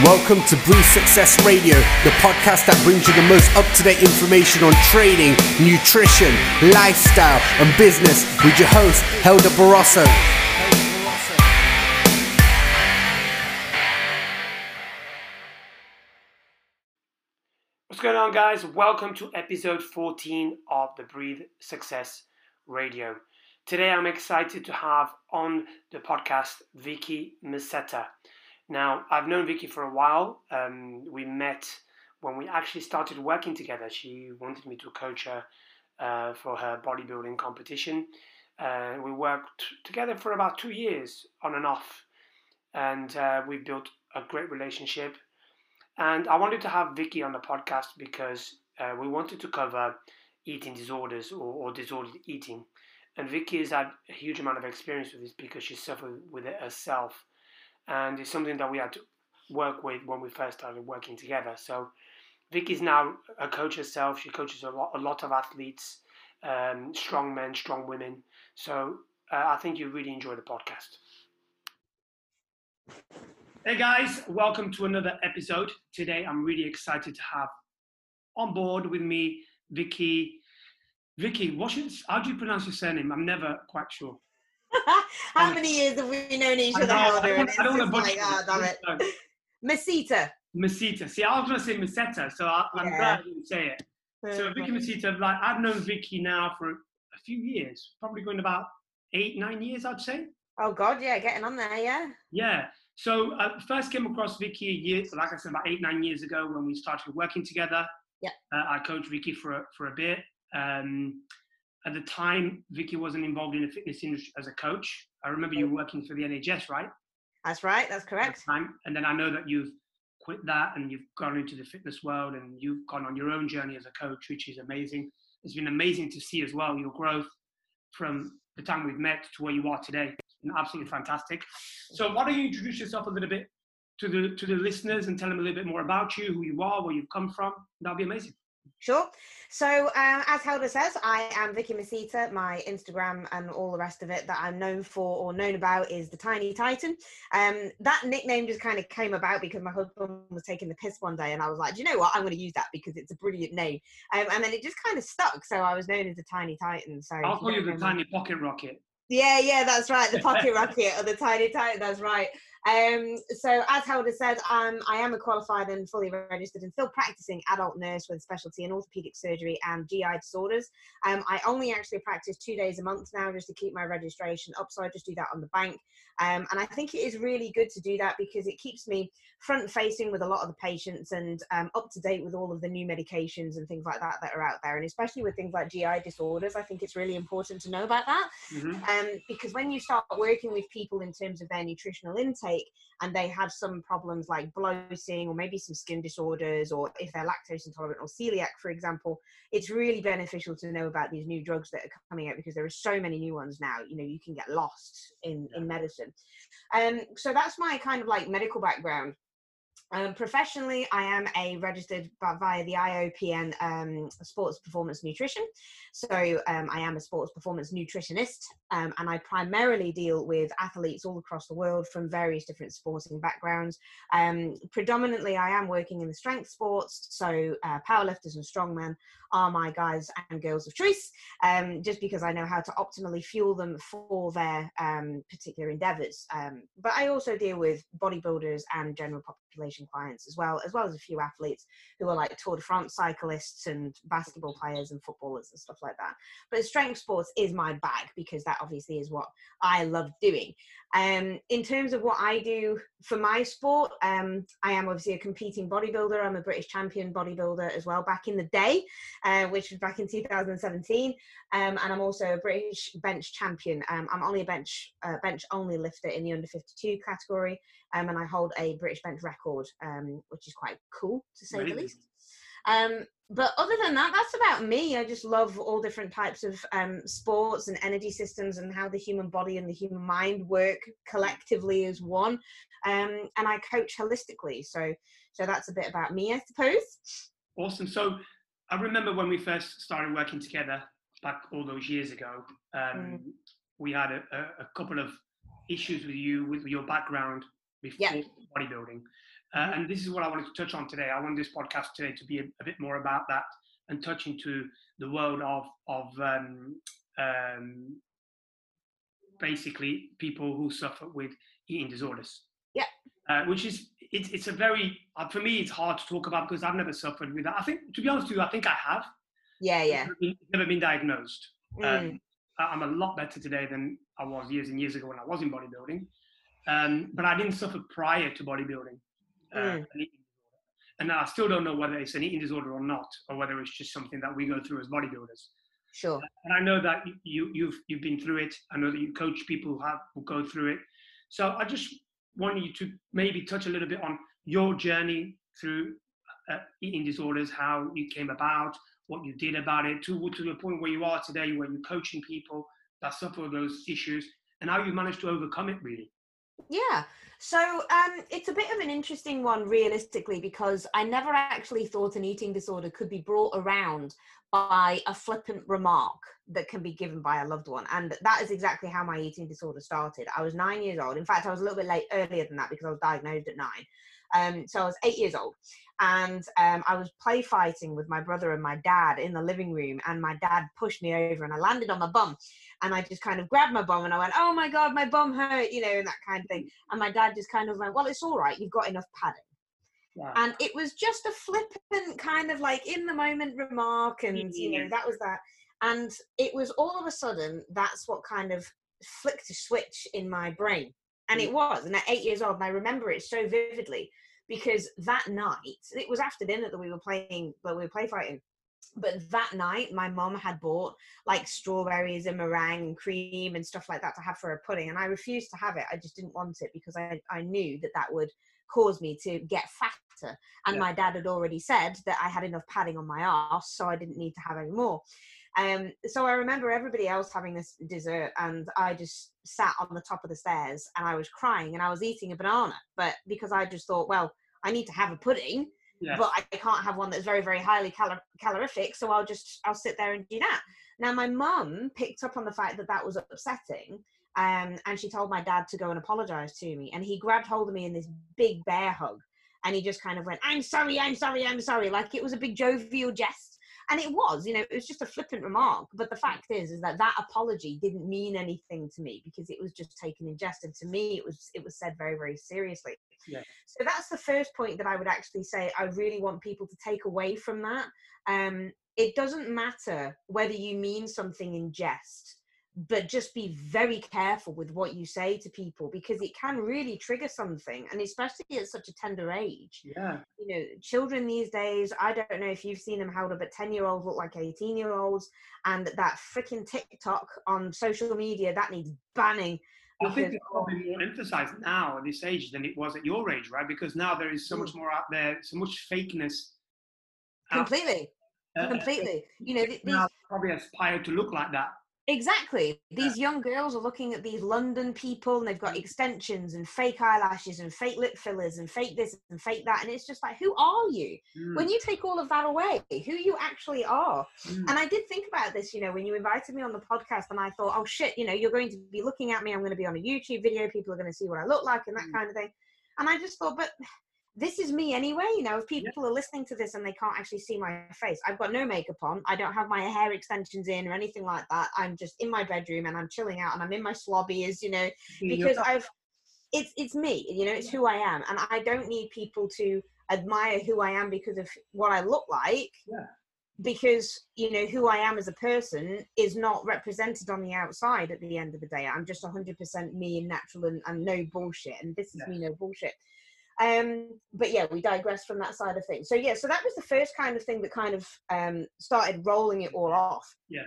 Welcome to Breathe Success Radio, the podcast that brings you the most up to date information on training, nutrition, lifestyle, and business with your host, Helder Barroso. What's going on, guys? Welcome to episode 14 of the Breathe Success Radio. Today, I'm excited to have on the podcast Vicky Musetta. Now, I've known Vicky for a while. Um, we met when we actually started working together. She wanted me to coach her uh, for her bodybuilding competition. Uh, we worked together for about two years on and off, and uh, we built a great relationship. And I wanted to have Vicky on the podcast because uh, we wanted to cover eating disorders or, or disordered eating. And Vicky has had a huge amount of experience with this because she suffered with it herself and it's something that we had to work with when we first started working together. So Vicky's now a coach herself. She coaches a lot, a lot of athletes, um, strong men, strong women. So uh, I think you really enjoy the podcast. Hey guys, welcome to another episode. Today I'm really excited to have on board with me Vicky. Vicky, what should, how do you pronounce your surname? I'm never quite sure. How um, many years have we known each other? I, know, I don't, I don't want to butcher like, oh, damn it. Mesita. Mesita. See, I was going to say Meseta, so I, am yeah. glad you didn't say it. So Vicky Mesita, like I've known Vicky now for a few years, probably going about eight, nine years, I'd say. Oh God, yeah, getting on there, yeah. Yeah. So I uh, first came across Vicky a year, so like I said, about eight, nine years ago when we started working together. Yeah. Uh, I coached Vicky for a, for a bit. Um, at the time, Vicky wasn't involved in the fitness industry as a coach. I remember you working for the NHS, right? That's right. That's correct. Time. And then I know that you've quit that and you've gone into the fitness world and you've gone on your own journey as a coach, which is amazing. It's been amazing to see as well your growth from the time we've met to where you are today. It's absolutely fantastic. So why don't you introduce yourself a little bit to the to the listeners and tell them a little bit more about you, who you are, where you've come from. That'd be amazing. Sure. So, um, as Helder says, I am Vicky Masita. My Instagram and all the rest of it that I'm known for or known about is the Tiny Titan. Um, that nickname just kind of came about because my husband was taking the piss one day, and I was like, do you know what? I'm going to use that because it's a brilliant name. Um, and then it just kind of stuck. So I was known as the Tiny Titan. So I'll call you the Tiny Pocket Rocket. Yeah, yeah, that's right. The Pocket Rocket or the Tiny Titan. That's right. Um, so, as Helder said, um, I am a qualified and fully registered and still practicing adult nurse with a specialty in orthopedic surgery and GI disorders. Um, I only actually practice two days a month now just to keep my registration up, so I just do that on the bank. Um, and I think it is really good to do that because it keeps me front facing with a lot of the patients and um, up to date with all of the new medications and things like that that are out there. And especially with things like GI disorders, I think it's really important to know about that. Mm-hmm. Um, because when you start working with people in terms of their nutritional intake and they have some problems like bloating or maybe some skin disorders or if they're lactose intolerant or celiac, for example, it's really beneficial to know about these new drugs that are coming out because there are so many new ones now. You know, you can get lost in, in medicine. Um, so that's my kind of like medical background. Um, professionally, I am a registered via the IOPN um, Sports Performance Nutrition. So um, I am a sports performance nutritionist, um, and I primarily deal with athletes all across the world from various different sporting backgrounds. Um, predominantly, I am working in the strength sports, so uh, powerlifters and strongmen are my guys and girls of choice, um, just because I know how to optimally fuel them for their particular endeavors. but I also deal with bodybuilders and general population clients as well, as well as a few athletes who are like Tour de France cyclists and basketball players and footballers and stuff like that. But strength sports is my bag because that obviously is what I love doing. Um, in terms of what I do for my sport, um, I am obviously a competing bodybuilder. I'm a British champion bodybuilder as well back in the day, uh, which was back in 2017. Um, and I'm also a British bench champion. Um, I'm only a bench uh, bench only lifter in the under 52 category, um, and I hold a British bench record, um, which is quite cool to say really? the least. Um, but other than that, that's about me. I just love all different types of um, sports and energy systems and how the human body and the human mind work collectively as one. Um, and I coach holistically. So, so that's a bit about me, I suppose. Awesome. So, I remember when we first started working together back all those years ago. Um, mm. We had a, a, couple of issues with you with your background before Yeah. bodybuilding. Uh, and this is what I wanted to touch on today. I want this podcast today to be a, a bit more about that and touch into the world of of um, um, basically people who suffer with eating disorders. Yeah. Uh, which is it's it's a very uh, for me it's hard to talk about because I've never suffered with that. I think to be honest with you, I think I have. Yeah, yeah. Never been, never been diagnosed. Mm. Um, I'm a lot better today than I was years and years ago when I was in bodybuilding. Um, but I didn't suffer prior to bodybuilding. Uh, Mm. an eating disorder. And I still don't know whether it's an eating disorder or not, or whether it's just something that we go through as bodybuilders. Sure. And I know that you you've you've been through it. I know that you coach people who have who go through it. So I just want you to maybe touch a little bit on your journey through uh, eating disorders, how you came about, what you did about it, to to the point where you are today, where you're coaching people that suffer those issues, and how you managed to overcome it. Really. Yeah. So um, it's a bit of an interesting one, realistically, because I never actually thought an eating disorder could be brought around by a flippant remark that can be given by a loved one. And that is exactly how my eating disorder started. I was nine years old. In fact, I was a little bit late earlier than that because I was diagnosed at nine. Um, so I was eight years old, and um, I was play fighting with my brother and my dad in the living room, and my dad pushed me over, and I landed on my bum, and I just kind of grabbed my bum, and I went, "Oh my god, my bum hurt," you know, and that kind of thing. And my dad just kind of went, "Well, it's all right. You've got enough padding." Wow. and it was just a flippant kind of like in the moment remark and you know that was that and it was all of a sudden that's what kind of flicked a switch in my brain and it was and at eight years old and i remember it so vividly because that night it was after dinner that we were playing that we were play fighting. But that night my mom had bought like strawberries and meringue and cream and stuff like that to have for a pudding and i refused to have it. I just didn't want it because i, I knew that that would cause me to get fatter. And Yeah. my dad had already said that i had enough padding on my ass so i didn't need to have any more um, so I remember everybody else having this dessert, and I just sat on the top of the stairs and I was crying and I was eating a banana. But because I just thought, well, I need to have a pudding, Yes. but I can't have one that's very, very highly calor- calorific. So I'll just I'll sit there and do that. Now my mum picked up on the fact that that was upsetting, um, and she told my dad to go and apologize to me. And he grabbed hold of me in this big bear hug, and he just kind of went, "I'm sorry, I'm sorry, I'm sorry," like it was a big jovial jest. And it was, you know, it was just a flippant remark. But the fact is, is that that apology didn't mean anything to me because it was just taken in jest. And to me, it was it was said very, very seriously. Yeah. So that's the first point that I would actually say I really want people to take away from that. Um, it doesn't matter whether you mean something in jest, but just be very careful with what you say to people because it can really trigger something, and especially at such a tender age yeah. you know, children these days, I don't know if you've seen them held up, but 10 year olds look like 18 year olds. And that freaking TikTok on social media, that needs banning. I think it's probably more emphasized now at this age than it was at your age, right? Because now there is so Mm. much more out there, so much fakeness. completely. Completely. You know, th- these, probably aspire to look like that. Exactly. These young girls are looking at these London people and they've got extensions and fake eyelashes and fake lip fillers and fake this and fake that. And it's just like, who are you? Mm, When you take all of that away, who you actually are. mm. And I did think about this, you know, when you invited me on the podcast, and I thought, oh shit, you know, you're going to be looking at me. I'm going to be on a YouTube video. People are going to see what I look like and that Mm. kind of thing. And I just thought, but this is me anyway. You know, if people are listening to this and they can't actually see my face, I've got no makeup on. I don't have my hair extensions in or anything like that. I'm just in my bedroom and I'm chilling out and I'm in my slobbies, you know, because I've it's it's me, you know, it's who I am, and I don't need people to admire who I am because of what I look like. Yeah. Because you know who I am as a person is not represented on the outside. At the end of the day, I'm just 100% me and natural and, and no bullshit. And this is Yeah. me, no bullshit. Um, but yeah, we digress from that side of things. So yeah, so that was the first kind of thing that kind of um, started rolling it all off. Yeah.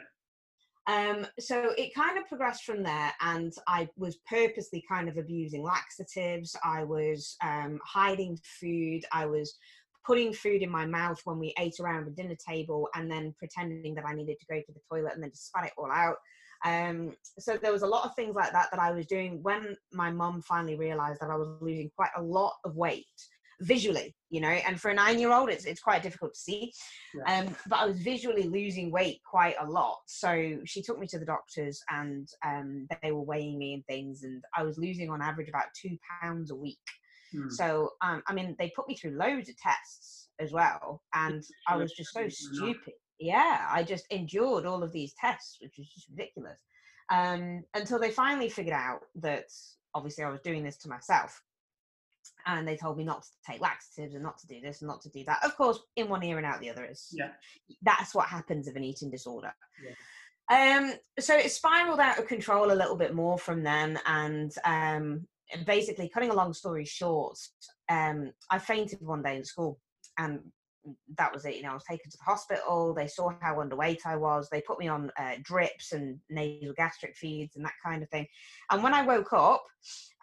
Um, so it kind of progressed from there, and I was purposely kind of abusing laxatives. I was um, hiding food. I was putting food in my mouth when we ate around the dinner table, and then pretending that I needed to go to the toilet, and then just spat it all out. Um, so there was a lot of things like that that I was doing when my mum finally realised that I was losing quite a lot of weight visually, you know. And for a nine-year-old, it's it's quite difficult to see. Yeah. Um, but I was visually losing weight quite a lot. So she took me to the doctors and um, they were weighing me and things. And I was losing on average about two pounds a week. Mm. So, um, I mean, they put me through loads of tests as well, and I was just so stupid. Yeah, I just endured all of these tests, which was just ridiculous. Um, until they finally figured out that obviously I was doing this to myself. And they told me not to take laxatives and not to do this and not to do that. Of course, in one ear and out the other is yeah. That's what happens of an eating disorder. Yeah. Um, so it spiraled out of control a little bit more from then, and um, basically, cutting a long story short, um, I fainted one day in school, and that was it. You know, I was taken to the hospital. They saw how underweight I was. They put me on uh, drips and nasal gastric feeds and that kind of thing. And when I woke up,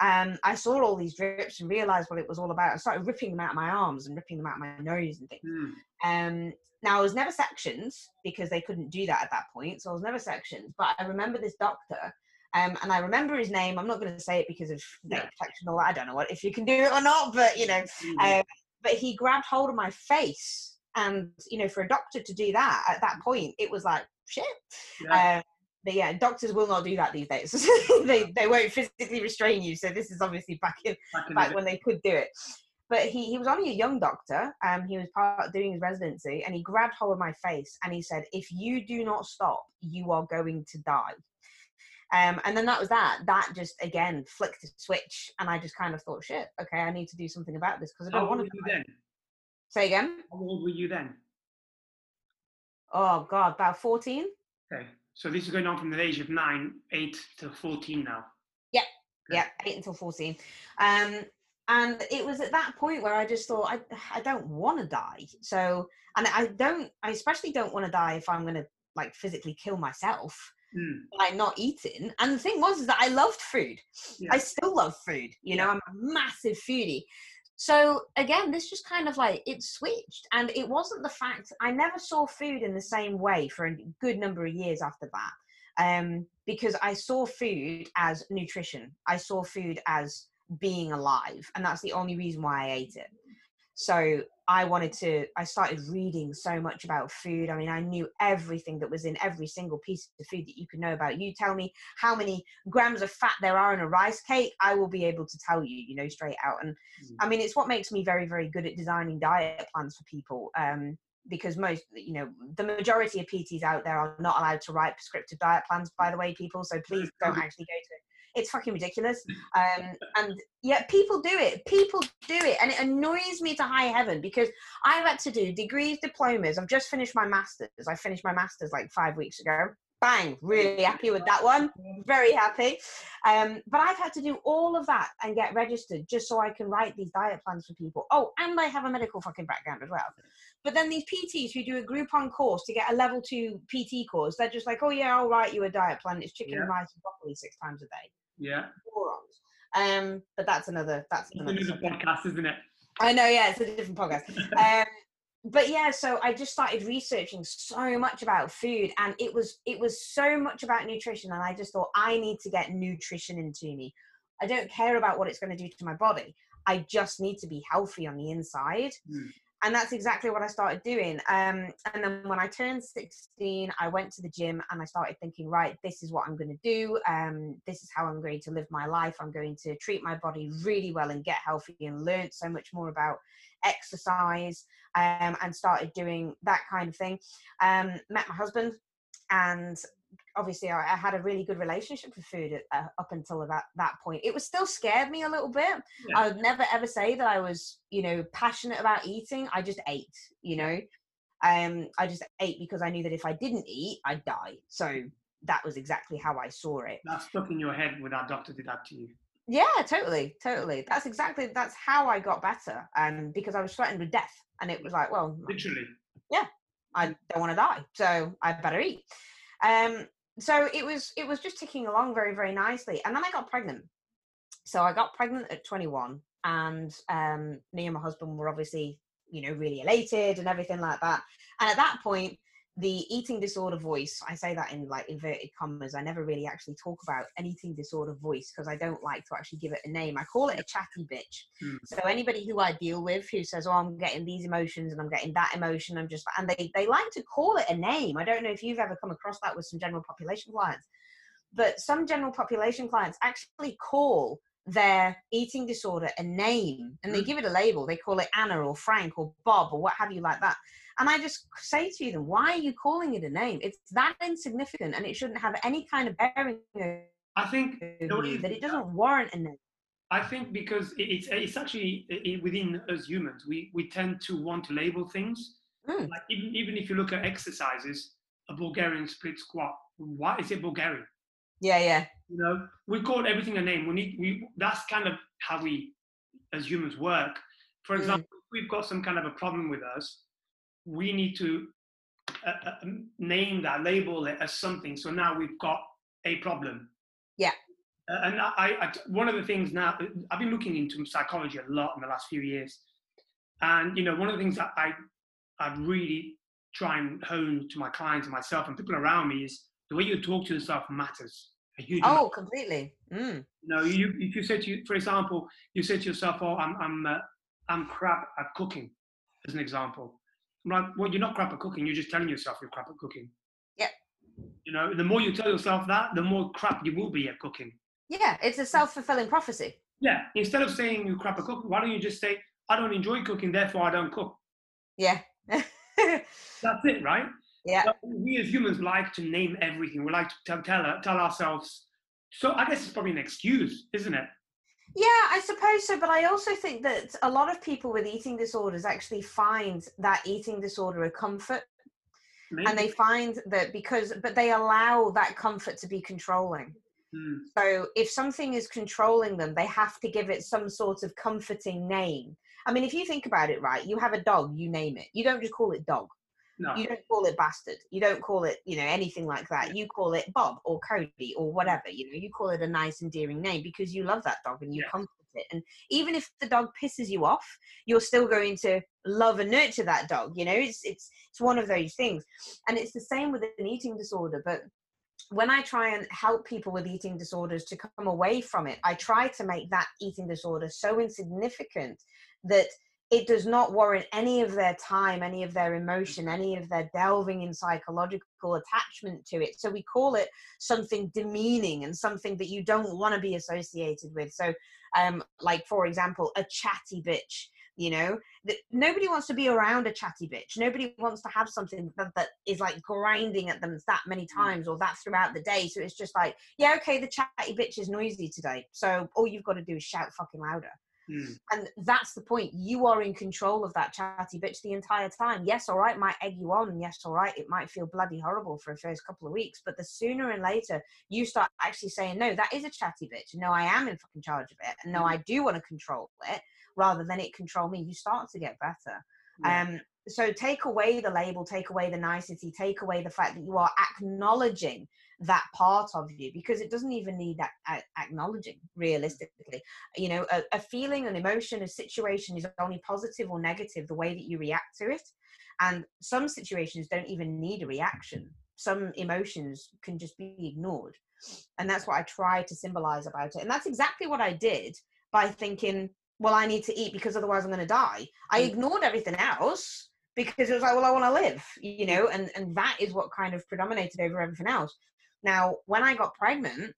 um, I saw all these drips and realized what it was all about. I started ripping them out of my arms and ripping them out of my nose and things. Mm. Um, now, I was never sectioned because they couldn't do that at that point. So I was never sectioned. But I remember this doctor um, and I remember his name. I'm not going to say it because of data protection or I don't know what if you can do it or not, but you know, mm. um, but he grabbed hold of my face and you know for a doctor to do that at that point it was like shit. Yeah. Um, but yeah doctors will not do that these days. They, they won't physically restrain you so this is obviously back in back, when they could do it. But he, he was only a young doctor um he was part of doing his residency and he grabbed hold of my face and he said if you do not stop you are going to die um, and then that was that. That just again flicked a switch, and I just kind of thought, shit, okay, I need to do something about this because I don't want to. Do then? Say again. How old were you then? Oh God, about fourteen. Okay, so this is going on from the age of nine, eight to fourteen now. Yeah, okay. yeah, eight until fourteen. Um, and it was at that point where I just thought I I don't want to die. So, and I don't, I especially don't want to die if I'm going to like physically kill myself mm. by not eating. And the thing was is that I loved food. Yeah. I still love food. You yeah. know, I'm a massive foodie. So again, this just kind of like it switched, and it wasn't the fact I never saw food in the same way for a good number of years after that, um, because I saw food as nutrition. I saw food as being alive, and that's the only reason why I ate it. So I wanted to, I started reading so much about food. I mean, I knew everything that was in every single piece of food that you could know about. You tell me how many grams of fat there are in a rice cake, I will be able to tell you, you know, straight out. And mm. I mean, it's what makes me very, very good at designing diet plans for people. Um, because most, you know, the majority of PTs out there are not allowed to write prescriptive diet plans, by the way, people. So please don't actually go to it's fucking ridiculous. Um, and yet people do it. People do it. And it annoys me to high heaven because I've had to do degrees, diplomas. I've just finished my master's. I finished my master's like five weeks ago. Bang, really happy with that one. Very happy. Um, but I've had to do all of that and get registered just so I can write these diet plans for people. Oh, and I have a medical fucking background as well. But then these PTs who do a Groupon course to get a level two PT course, they're just like, oh yeah, I'll write you a diet plan. It's chicken yeah. and rice and broccoli six times a day. Yeah. Morons. Um, but that's another that's another, another podcast, isn't it? I know, yeah, it's a different podcast. um, but yeah, so I just started researching so much about food, and it was it was so much about nutrition, and I just thought I need to get nutrition into me. I don't care about what it's going to do to my body. I just need to be healthy on the inside. Mm and that's exactly what I started doing. Um, and then when I turned 16, I went to the gym and I started thinking, right, this is what I'm going to do. Um, this is how I'm going to live my life. I'm going to treat my body really well and get healthy and learn so much more about exercise um, and started doing that kind of thing. Um, met my husband and obviously I, I, had a really good relationship with food uh, up until that that point. It was still scared me a little bit. Yeah. I would never ever say that I was, you know, passionate about eating. I just ate, you know. Um, I just ate because I knew that if I didn't eat, I'd die. So that was exactly how I saw it. That stuck in your head when our doctor did that to you. Yeah, totally, totally. That's exactly that's how I got better. Um, because I was threatened with death, and it was like, well, literally. Yeah, I don't want to die, so I better eat. Um, so it was it was just ticking along very very nicely, and then I got pregnant. So I got pregnant at 21, and um, me and my husband were obviously you know really elated and everything like that. And at that point, the eating disorder voice i say that in like inverted commas i never really actually talk about an eating disorder voice because i don't like to actually give it a name. I call it a chatty bitch. Mm. so anybody who i deal with who says oh i'm getting these emotions and i'm getting that emotion i'm just and they they like to call it a name. I don't know if you've ever come across that with some general population clients but some general population clients actually call their eating disorder a name and they Mm. give it a label. They call it Anna or Frank or Bob or what have you like that. And I just say to them, why are you calling it a name? It's that insignificant and it shouldn't have any kind of bearing I think you it it doesn't warrant a name. I think because it's it's actually within us humans, we we tend to want to label things. Mm. Like even even if you look at exercises, a Bulgarian split squat, why is it Bulgarian? Yeah, yeah. You know, we call everything a name. We need we that's kind of how we as humans work. For Mm. example, if we've got some kind of a problem with us, we need to uh, uh, name that, label it as something. So now we've got a problem. Yeah. Uh, and I, I, I- one of the things now, I've been looking into psychology a lot in the last few years, and you know, one of the things that I, I really try and hone to my clients and myself and people around me is the way you talk to yourself matters a huge amount. Oh, completely. Mm. You know, you if you say to you, for example, you say to yourself, "Oh, I'm I'm uh, I'm crap at cooking," as an example. I'm like, well, you're not crap at cooking. You're just telling yourself you're crap at cooking. Yeah. You know, the more you tell yourself that, the more crap you will be at cooking. Yeah, it's a self fulfilling prophecy. Yeah. Instead of saying you're crap at cooking, why don't you just say, "I don't enjoy cooking, therefore I don't cook." Yeah. That's it, right? Yeah. But we as humans like to name everything. We like to tell tell, tell ourselves. So I guess it's probably an excuse, isn't it? Yeah, I suppose so. But I also think that a lot of people with eating disorders actually find that eating disorder a comfort. Maybe. And they find that because, but they allow that comfort to be controlling. Hmm. So if something is controlling them, they have to give it some sort of comforting name. I mean, if you think about it, right, you have a dog, you name it. You don't just call it dog. No. You don't call it bastard. You don't call it, you know, anything like that. You call it Bob or Cody or whatever. You know, you call it a nice, endearing name because you love that dog and you Yeah. comfort it. And even if the dog pisses you off, you're still going to love and nurture that dog. You know, it's it's it's one of those things. And it's the same with an eating disorder. But when I try and help people with eating disorders to come away from it, I try to make that eating disorder so insignificant that it does not warrant any of their time, any of their emotion, any of their delving in psychological attachment to it. So we call it something demeaning and something that you don't want to be associated with. So, um, like for example, a chatty bitch. You know, that nobody wants to be around a chatty bitch. Nobody wants to have something that, that is like grinding at them that many times or that throughout the day. So it's just like, yeah, okay, the chatty bitch is noisy today. So all you've got to do is shout fucking louder. Hmm. And that's the point. You are in control of that chatty bitch the entire time. Yes, all right, might egg you on. Yes, all right, it might feel bloody horrible for the first couple of weeks. But the sooner and later you start actually saying, no, that is a chatty bitch. No, I am in fucking charge of it. And no, I do want to control it rather than it control me. You start to get better. Yeah. Um, so take away the label, take away the nicety, take away the fact that you are acknowledging that part of you because it doesn't even need that acknowledging realistically. You know, a, a feeling, an emotion, a situation is only positive or negative the way that you react to it. And some situations don't even need a reaction. Some emotions can just be ignored. And that's what I try to symbolize about it. And that's exactly what I did by thinking, well, I need to eat because otherwise I'm going to die. I Mm. ignored everything else because it was like, well, I want to live, you know, and, and that is what kind of predominated over everything else. Now, when I got pregnant,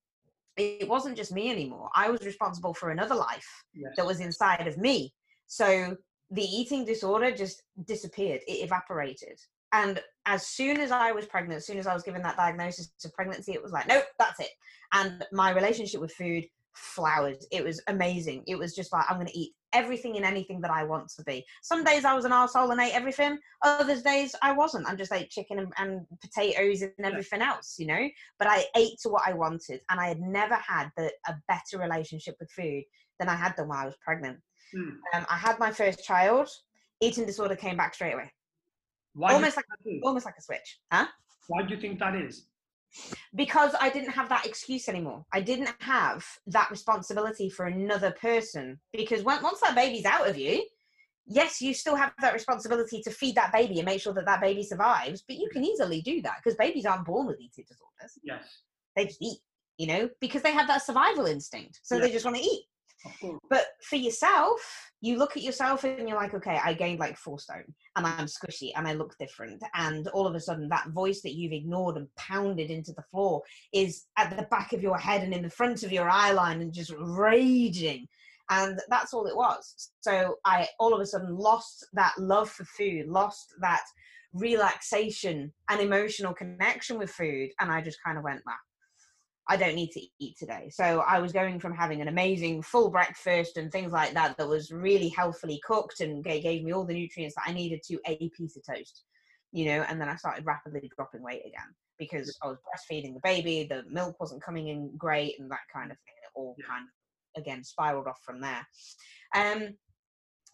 it wasn't just me anymore. I was responsible for another life Yes. that was inside of me. So the eating disorder just disappeared, it evaporated. And as soon as I was pregnant, as soon as I was given that diagnosis of pregnancy, it was like, nope, that's it. And my relationship with food flowered. It was amazing. It was just like, I'm going to eat everything and anything that I want to be. Some days I was an arsehole and ate everything. Other days I wasn't. I just ate chicken and, and potatoes and everything else, you know? But I ate to what I wanted. And I had never had the, a better relationship with food than I had done while I was pregnant. Hmm. Um, I had my first child. Eating disorder came back straight away, Why almost like almost like a switch, huh? Why do you think that is? Because I didn't have that excuse anymore. I didn't have that responsibility for another person because when, once that baby's out of you, yes, you still have that responsibility to feed that baby and make sure that that baby survives. But you can easily do that because babies aren't born with eating disorders; Yes. they just eat, you know, because they have that survival instinct. So Yeah. they just want to eat. But for yourself, you look at yourself and you're like, okay, I gained like four stone and I'm squishy and I look different. And all of a sudden, that voice that you've ignored and pounded into the floor is at the back of your head and in the front of your eye line and just raging. And that's all it was. So I all of a sudden lost that love for food, lost that relaxation and emotional connection with food. And I just kind of went, nah, I don't need to eat today. So I was going from having an amazing full breakfast and things like that that was really healthily cooked and gave me all the nutrients that I needed to a piece of toast, you know, and then I started rapidly dropping weight again because I was breastfeeding the baby, the milk wasn't coming in great and that kind of thing. It all yeah. kind of again spiraled off from there. Um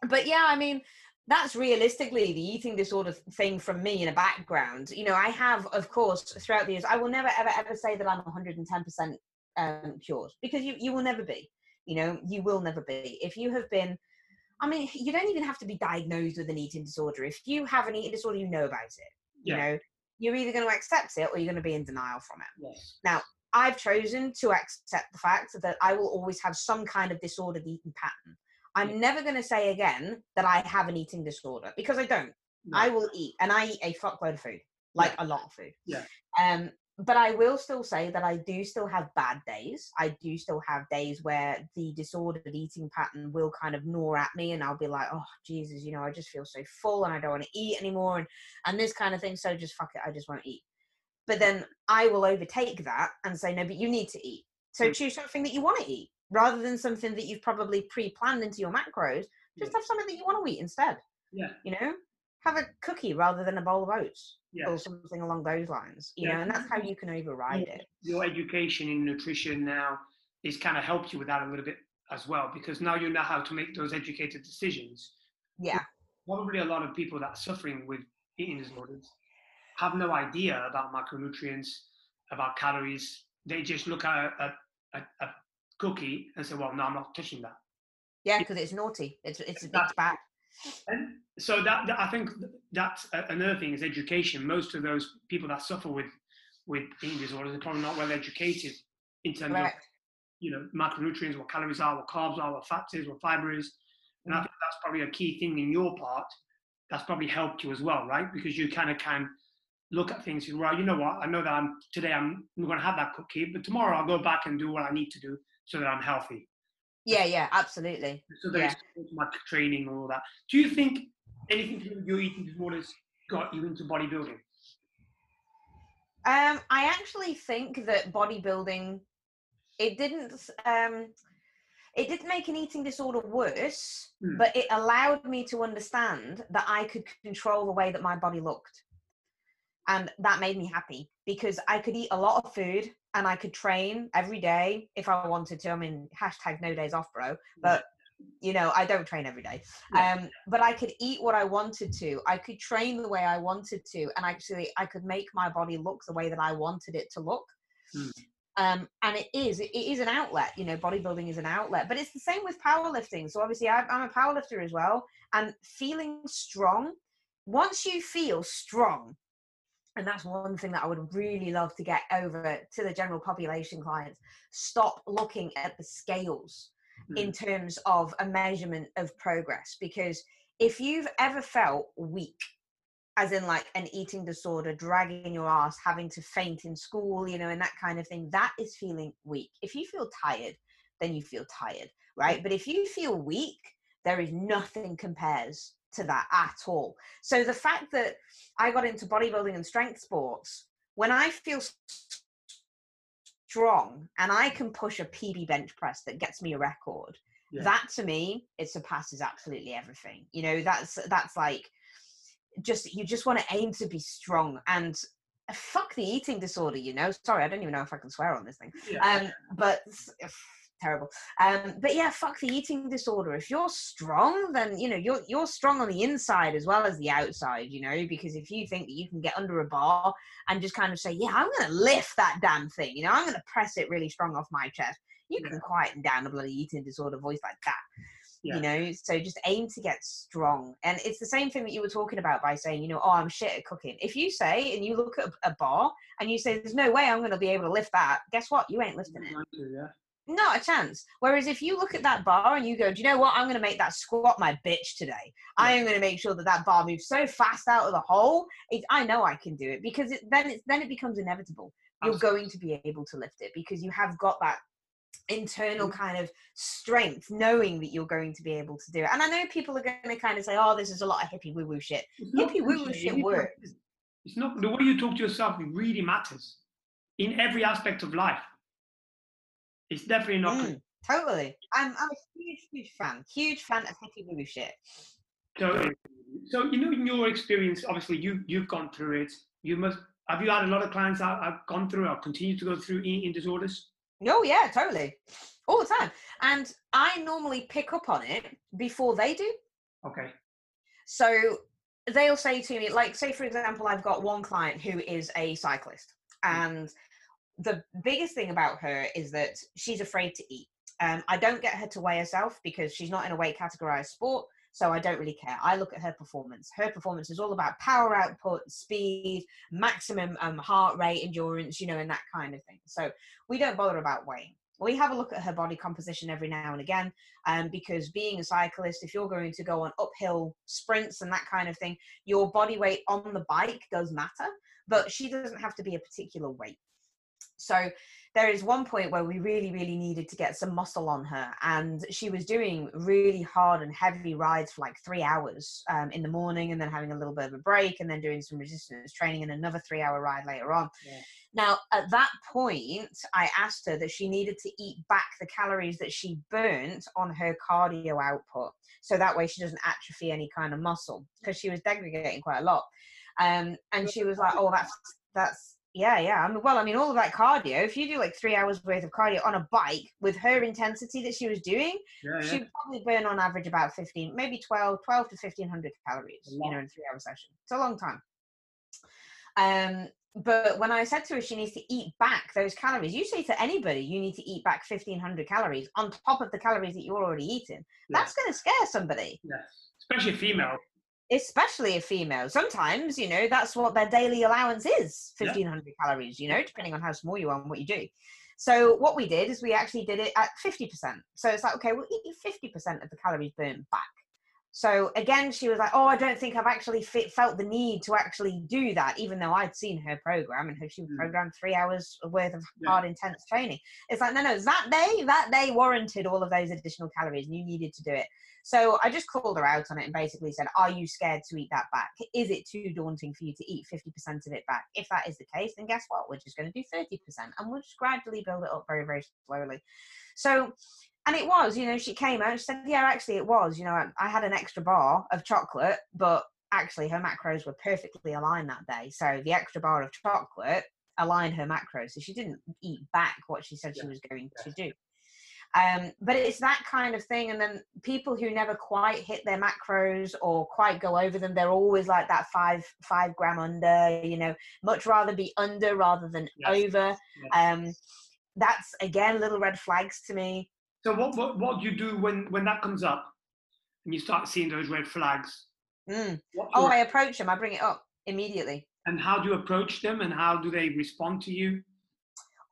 but yeah, I mean, that's realistically the eating disorder thing from me in a background. You know, I have, of course, throughout the years, I will never, ever, ever say that I'm 110% um, cured because you, you will never be. You know, you will never be. If you have been, I mean, you don't even have to be diagnosed with an eating disorder. If you have an eating disorder, you know about it. You know, you're either going to accept it or you're going to be in denial from it. Yes. Now, I've chosen to accept the fact that I will always have some kind of disordered eating pattern. I'm never going to say again that I have an eating disorder because I don't. No. I will eat, and I eat a fuckload of food, like yeah. a lot of food. Yeah. Um, but I will still say that I do still have bad days. I do still have days where the disordered eating pattern will kind of gnaw at me, and I'll be like, "Oh Jesus, you know, I just feel so full, and I don't want to eat anymore," and and this kind of thing. So just fuck it, I just won't eat. But then I will overtake that and say, "No, but you need to eat." So mm. choose something that you want to eat rather than something that you've probably pre-planned into your macros just yeah. have something that you want to eat instead yeah. you know? Have a cookie rather than a bowl of oats yeah. or something along those lines you yeah. know and that's how you can override it. Your education in nutrition now is kind of helped you with that a little bit as well because now you know how to make those educated decisions. Yeah. Probably a lot of people that are suffering with eating disorders have no idea about macronutrients about calories. They just look at a, a, a, cookie and say, well, no, I'm not touching that. Yeah, because it's naughty. It's it's, it's bad. And so that, that, I think that's another thing is education. Most of those people that suffer with with eating disorders are probably not well educated in terms of you know macronutrients, what calories are, what carbs are, what fats is, what fiber is. And I mm. think that's probably a key thing in your part that's probably helped you as well, right? Because you kind of can look at things and well, you know what, I know that I'm today I'm going to have that cookie, but tomorrow I'll go back and do what I need to do so that I'm healthy. Yeah, yeah, absolutely. So there's yeah. my training and all that. Do you think anything to do with your eating disorders got you into bodybuilding? Um, I actually think that bodybuilding it didn't um it didn't make an eating disorder worse, mm. but it allowed me to understand that I could control the way that my body looked. And that made me happy because I could eat a lot of food and I could train every day if I wanted to. I mean, hashtag no days off, bro. But you know, I don't train every day. Um, but I could eat what I wanted to. I could train the way I wanted to, and actually, I could make my body look the way that I wanted it to look. Mm. Um, and it is, it is an outlet. You know, bodybuilding is an outlet, but it's the same with powerlifting. So obviously, I'm a powerlifter as well, and feeling strong. Once you feel strong, and that's one thing that I would really love to get over to the general population clients. Stop looking at the scales mm. in terms of a measurement of progress because if you've ever felt weak, as in like an eating disorder, dragging your ass, having to faint in school, you know, and that kind of thing, that is feeling weak. If you feel tired, then you feel tired, right? But if you feel weak, there is nothing compares to that at all. So the fact that I got into bodybuilding and strength sports, when I feel strong and I can push a PB bench press that gets me a record, yeah. that to me it surpasses absolutely everything. You know, that's that's like just you just want to aim to be strong and fuck the eating disorder you know sorry i don't even know if i can swear on this thing yeah. um but terrible. Um, but yeah, fuck the eating disorder. If you're strong, then you know you're you're strong on the inside as well as the outside. You know, because if you think that you can get under a bar and just kind of say, "Yeah, I'm going to lift that damn thing," you know, I'm going to press it really strong off my chest. You can quieten down a bloody eating disorder voice like that. Yeah. You know, so just aim to get strong. And it's the same thing that you were talking about by saying, you know, oh, I'm shit at cooking. If you say and you look at a bar and you say, there's no way I'm going to be able to lift that, guess what? You ain't lifting it. yeah Not a chance. Whereas if you look at that bar and you go, do you know what? I'm going to make that squat my bitch today. I am going to make sure that that bar moves so fast out of the hole. It, I know I can do it because it, then it then it becomes inevitable. You're Absolutely. going to be able to lift it because you have got that internal Mm-hmm. kind of strength, knowing that you're going to be able to do it. And I know people are going to kind of say, "Oh, this is a lot of hippie woo woo shit." It's Hippie woo woo shit works. It's not the way you talk to yourself. It really matters in every aspect of life. It's definitely not. Mm, totally. I'm I'm a huge huge fan, huge fan of woo woo shit. So, so you know, in your experience, obviously you you've gone through it. You must have you had a lot of clients that have gone through or continue to go through eating disorders. No, yeah, totally. All the time. And I normally pick up on it before they do. Okay. So they'll say to me, like, say, for example, I've got one client who is a cyclist. And the biggest thing about her is that she's afraid to eat. Um, I don't get her to weigh herself because she's not in a weight categorized sport. So I don't really care. I look at her performance. Her performance is all about power output, speed, maximum um, heart rate, endurance, you know, and that kind of thing. So we don't bother about weighing. We have a look at her body composition every now and again, um, because being a cyclist, if you're going to go on uphill sprints and that kind of thing, your body weight on the bike does matter, but she doesn't have to be a particular weight. So there is one point where we really, really needed to get some muscle on her, and she was doing really hard and heavy rides for like three hours um, in the morning, and then having a little bit of a break, and then doing some resistance training and another three-hour ride later on. Yeah. Now, at that point, I asked her that she needed to eat back the calories that she burnt on her cardio output, so that way she doesn't atrophy any kind of muscle because she was degrading quite a lot. Um, and she was like, "Oh, that's that's yeah, yeah. I mean, well, I mean, all of that cardio. If you do like three hours worth of cardio on a bike with her intensity that she was doing, Yeah, yeah. she'd probably burn on average about 15, maybe 12, 12 to 1500 calories, you know, in a three hour session. It's a long time. Um, but when I said to her she needs to eat back those calories, you say to anybody you need to eat back 1500 calories on top of the calories that you're already eating. That's going to scare somebody Yes. Especially female. Especially a female. Sometimes, you know, that's what their daily allowance is Yeah. 1500 calories, you know, depending on how small you are and what you do. So, what we did is we actually did it at 50%. So, it's like, okay, we'll eat 50% of the calories burnt back. So, again, she was like, oh, I don't think I've actually fit, felt the need to actually do that, even though I'd seen her program and her, she Mm. programmed three hours worth of Yeah. hard, intense training. It's like, no, no, that day, that day warranted all of those additional calories and you needed to do it. So I just called her out on it and basically said, Are you scared to eat that back? Is it too daunting for you to eat 50% of it back? If that is the case, then guess what? We're just going to do 30% and we'll just gradually build it up very, very slowly. So, and it was, you know, she came out and said, Yeah, actually, it was. You know, I, I had an extra bar of chocolate, but actually her macros were perfectly aligned that day. So the extra bar of chocolate aligned her macros. So she didn't eat back what she said she was going to do. Um, but it's that kind of thing. And then people who never quite hit their macros or quite go over them, they're always like that five five gram under. You know, much rather be under rather than Yes. over. Um, that's again little red flags to me. So what, what what do you do when when that comes up and you start seeing those red flags? Mm. Oh, I approach them. I bring it up immediately. and how do you approach them and how do they respond to you?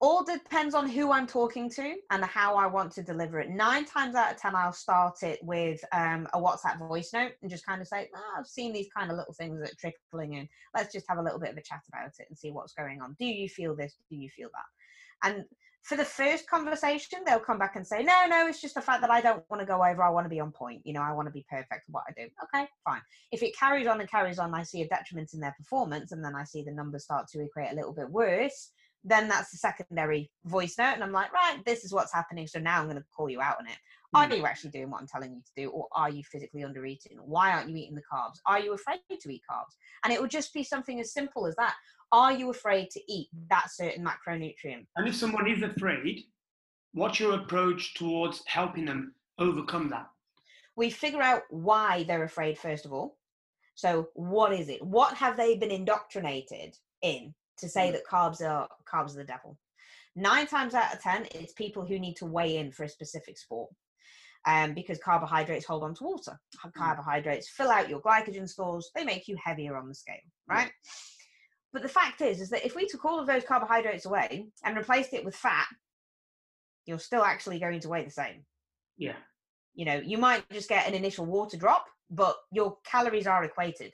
all depends on who I'm talking to and how I want to deliver it. Nine times out of ten, I'll start it with um, a WhatsApp voice note and just kind of say, oh, "I've seen these kind of little things that are trickling in. Let's just have a little bit of a chat about it and see what's going on. Do you feel this? Do you feel that?" And for the first conversation, they'll come back and say, "No, no, it's just the fact that I don't want to go over. I want to be on point. You know, I want to be perfect at what I do." Okay, fine. If it carries on and carries on, I see a detriment in their performance, and then I see the numbers start to equate a little bit worse then that's the secondary voice note and i'm like right this is what's happening so now i'm going to call you out on it are Mm. you actually doing what i'm telling you to do or are you physically under eating why aren't you eating the carbs are you afraid to eat carbs and it would just be something as simple as that are you afraid to eat that certain macronutrient? And if someone is afraid, what's your approach towards helping them overcome that? we figure out why they're afraid first of all. So what is it? What have they been indoctrinated in to say Mm. that carbs are carbs are the devil? Nine times out of ten it's people who need to weigh in for a specific sport um, because carbohydrates hold on to water. Carbohydrates fill out your glycogen stores. They make you heavier on the scale right but the fact is is that if we took all of those carbohydrates away and replaced it with fat you're still actually going to weigh the same. Yeah. You know, you might just get an initial water drop, but your calories are equated.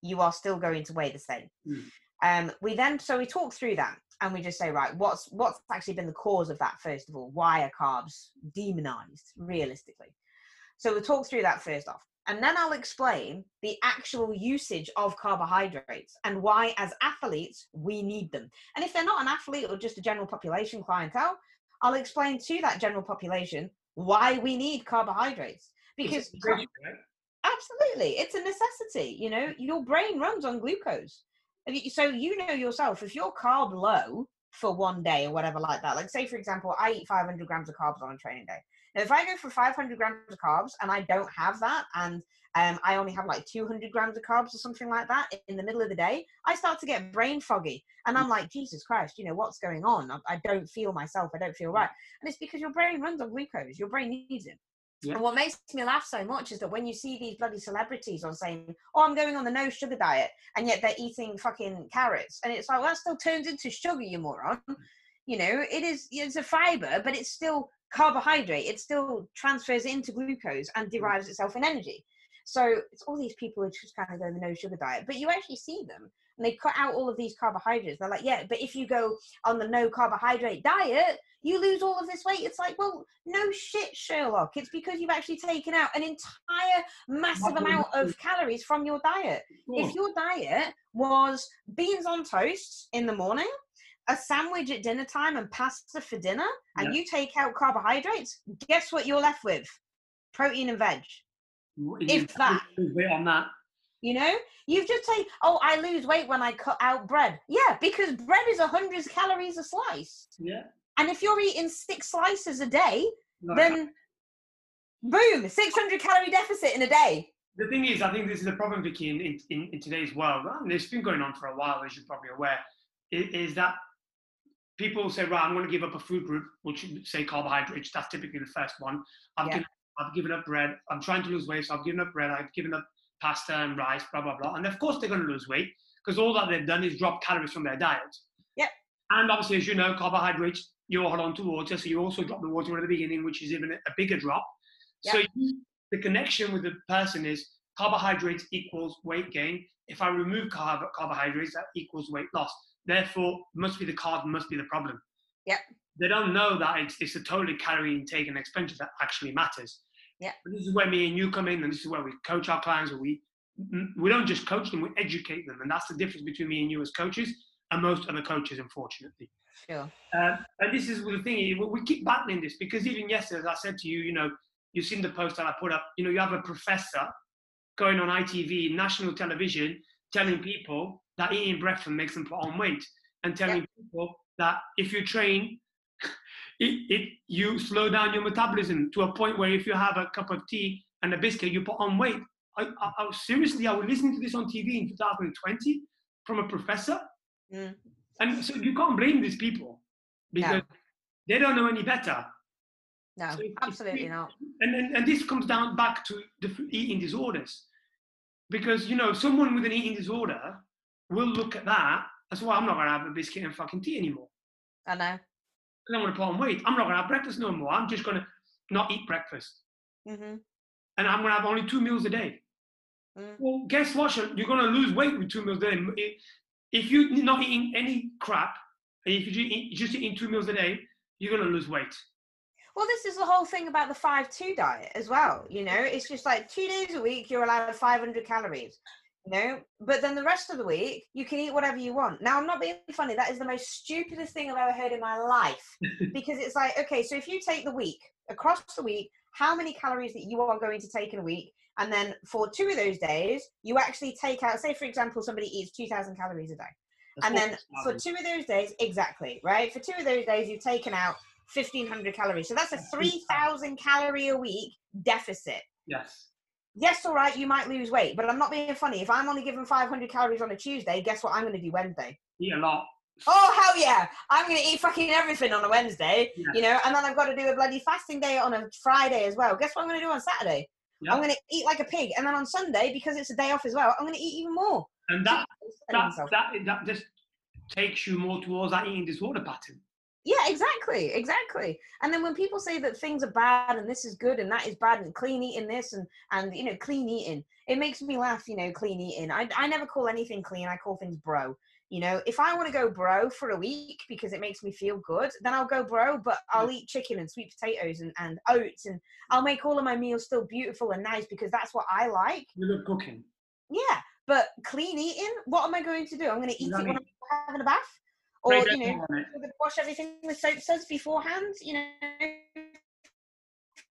You are still going to weigh the same. Mm. Um, we then so we talk through that and we just say, right, what's what's actually been the cause of that first of all? Why are carbs demonized realistically? So we'll talk through that first off. And then I'll explain the actual usage of carbohydrates and why, as athletes, we need them. And if they're not an athlete or just a general population clientele, I'll explain to that general population why we need carbohydrates. Because It's right? absolutely, it's a necessity. You know, your brain runs on glucose. So you know yourself, if you're carb low for one day or whatever like that, like say, for example, I eat 500 grams of carbs on a training day. Now, if I go for 500 grams of carbs and I don't have that, and um, I only have like 200 grams of carbs or something like that in the middle of the day, I start to get brain foggy. And I'm like, Jesus Christ, you know, what's going on? I, I don't feel myself. I don't feel right. And it's because your brain runs on glucose. Your brain needs it. Yeah. And what makes me laugh so much is that when you see these bloody celebrities on saying, "Oh, I'm going on the no sugar diet," and yet they're eating fucking carrots, and it's like, well, that still turns into sugar, you moron. You know, it is it's a fiber, but it's still carbohydrate. It still transfers into glucose and mm. derives itself in energy. So it's all these people who just kind of go the no sugar diet, but you actually see them and they cut out all of these carbohydrates. They're like, yeah, but if you go on the no carbohydrate diet, you lose all of this weight. It's like, well, no shit, Sherlock. It's because you've actually taken out an entire massive amount. of calories from your diet. If your diet was beans on toast in the morning, a sandwich at dinner time, and pasta for dinner, and you take out carbohydrates, guess what you're left with? Protein and veg. if that. Wait on that. You know, you've just say, "Oh, I lose weight when I cut out bread." Yeah, because bread is a hundred calories a slice, Yeah. and if you're eating six slices a day, then boom, six hundred calorie deficit in a day. the thing is, I think this is a problem, Vicky, in, in, in, in today's world, and it's been going on for a while, as you're probably aware, is, is that people say, right, I'm going to give up a food group, which say carbohydrates. That's typically the first one. I've, Yeah. given, I've given up bread. I'm trying to lose weight, so I've given up bread. I've given up pasta and rice, blah, blah, blah. And of course, they're going to lose weight because all that they've done is drop calories from their diet. Yep. And obviously, as you know, carbohydrates, you hold on to water, so you also drop the water at the beginning, which is even a bigger drop. So you, the connection with the person is carbohydrates equals weight gain. If I remove carb- carbohydrates, that equals weight loss. Therefore, must be the carb, must be the problem. yeah They don't know that it's, it's the total calorie intake and expenditure that actually matters. yeah But this is where me and you come in, and this is where we coach our clients. Or we we don't just coach them, we educate them, and that's the difference between me and you as coaches and most other coaches, unfortunately. Sure. Uh, and this is the thing, we- we keep battling this because even yesterday, as I said to you, you know, you've seen the post that I put up, you know, you have a professor going on ITV, national television, telling people that eating breakfast makes them put on weight and telling people that if you train, it, it you slow down your metabolism to a point where if you have a cup of tea and a biscuit, you put on weight. I, I, I seriously, I was listening to this on TV in 2020 from a professor. Mm. And so you can't blame these people because they don't know any better. No, So absolutely we- not. And, and, and this comes down back to the eating disorders. Because, you know, someone with an eating disorder will look at that. That's why I'm not going to have a biscuit and fucking tea anymore. I know. I don't want to put on weight. I'm not going to have breakfast no more. I'm just going to not eat breakfast. hmm And I'm going to have only two meals a day. Mm. Well, guess what? You're going to lose weight with two meals a day. If- you're not eating any crap, and if you're just eating two meals a day, you're going to lose weight. Well, this is the whole thing about the five-two diet as well. You know, it's just like two days a week you're allowed 500 calories. You know, but then the rest of the week you can eat whatever you want. Now, I'm not being funny. That is the most stupidest thing I've ever heard in my life because it's like, okay, so if you take the week across the week, how many calories that you are going to take in a week, and then for two of those days you actually take out. Say, for example, somebody eats 2,000 calories a day. That's and then for two of those days, exactly, right? For two of those days, you've taken out 1,500 calories. So that's a 3,000 calorie a week deficit. Yes. Yes, all right, you might lose weight, but I'm not being funny. If I'm only given 500 calories on a Tuesday, guess what I'm going to do Wednesday? Eat a lot. Oh, hell yeah. I'm going to eat fucking everything on a Wednesday, Yeah. you know, and then I've got to do a bloody fasting day on a Friday as well. Guess what I'm going to do on Saturday? Yeah. I'm going to eat like a pig. And then on Sunday, because it's a day off as well, I'm going to eat even more. And that, that, that, that just takes you more towards that eating disorder pattern. Yeah, exactly, exactly. And then when people say that things are bad and this is good and that is bad and clean eating this and and you know clean eating, it makes me laugh. You know, clean eating. I I never call anything clean. I call things bro. You know, if I want to go bro for a week because it makes me feel good, then I'll go bro. But I'll eat chicken and sweet potatoes and, and oats and I'll make all of my meals still beautiful and nice because that's what I like. You love cooking. Yeah, but clean eating, what am I going to do? I'm going to eat it when I'm having a bath, or you know, that's all right. I'm gonna wash everything with soap suds beforehand. You know,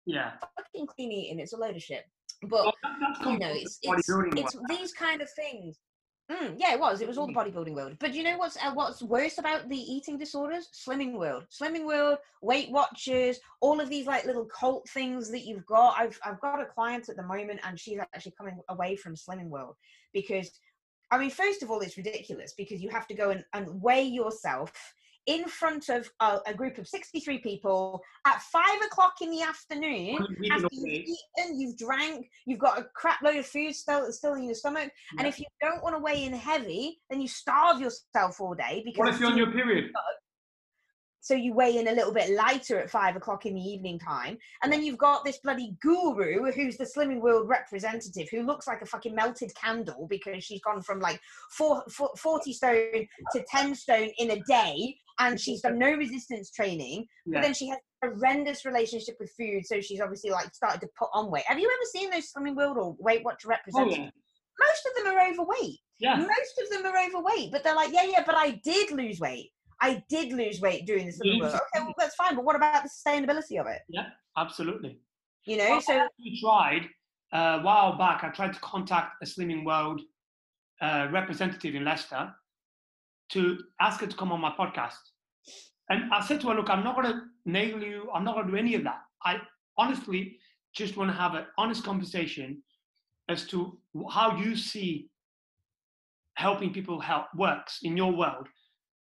Yeah. fucking clean eating. It's a load of shit. But Well, that, you know, it's it's, it's world. these kind of things. Mm, yeah, it was. It was all the bodybuilding world. But you know what's uh, what's worse about the eating disorders? Slimming world, Slimming world, Weight Watchers, all of these like little cult things that you've got. I've I've got a client at the moment, and she's actually coming away from Slimming world because, I mean, first of all, it's ridiculous because you have to go and, and weigh yourself in front of a, a group of 63 people at five o'clock in the afternoon after you've eaten, you've drank, you've got a crap load of food still still in your stomach, and if you don't want to weigh in heavy, then you starve yourself all day because What if you're on your period? So you weigh in a little bit lighter at five o'clock in the evening time, and then you've got this bloody guru who's the Slimming World representative who looks like a fucking melted candle because she's gone from like four, four, 40 stone to 10 stone in a day, and she's done no resistance training, but then she has a horrendous relationship with food, so she's obviously like started to put on weight. Have you ever seen those Slimming World or Weight Watcher Oh, representatives? yeah. Most of them are overweight Yeah. most of them are overweight, but they're like, yeah, yeah, but I did lose weight. I did lose weight doing this. You Okay, well, that's fine, but what about the sustainability of it? Yeah, absolutely. You know, Well, so We tried uh, a while back. I tried to contact a Slimming World uh, representative in Leicester to ask her to come on my podcast. And I said to her, "Look, I'm not going to nail you. I'm not going to do any of that. I honestly just want to have an honest conversation as to how you see helping people help works in your world."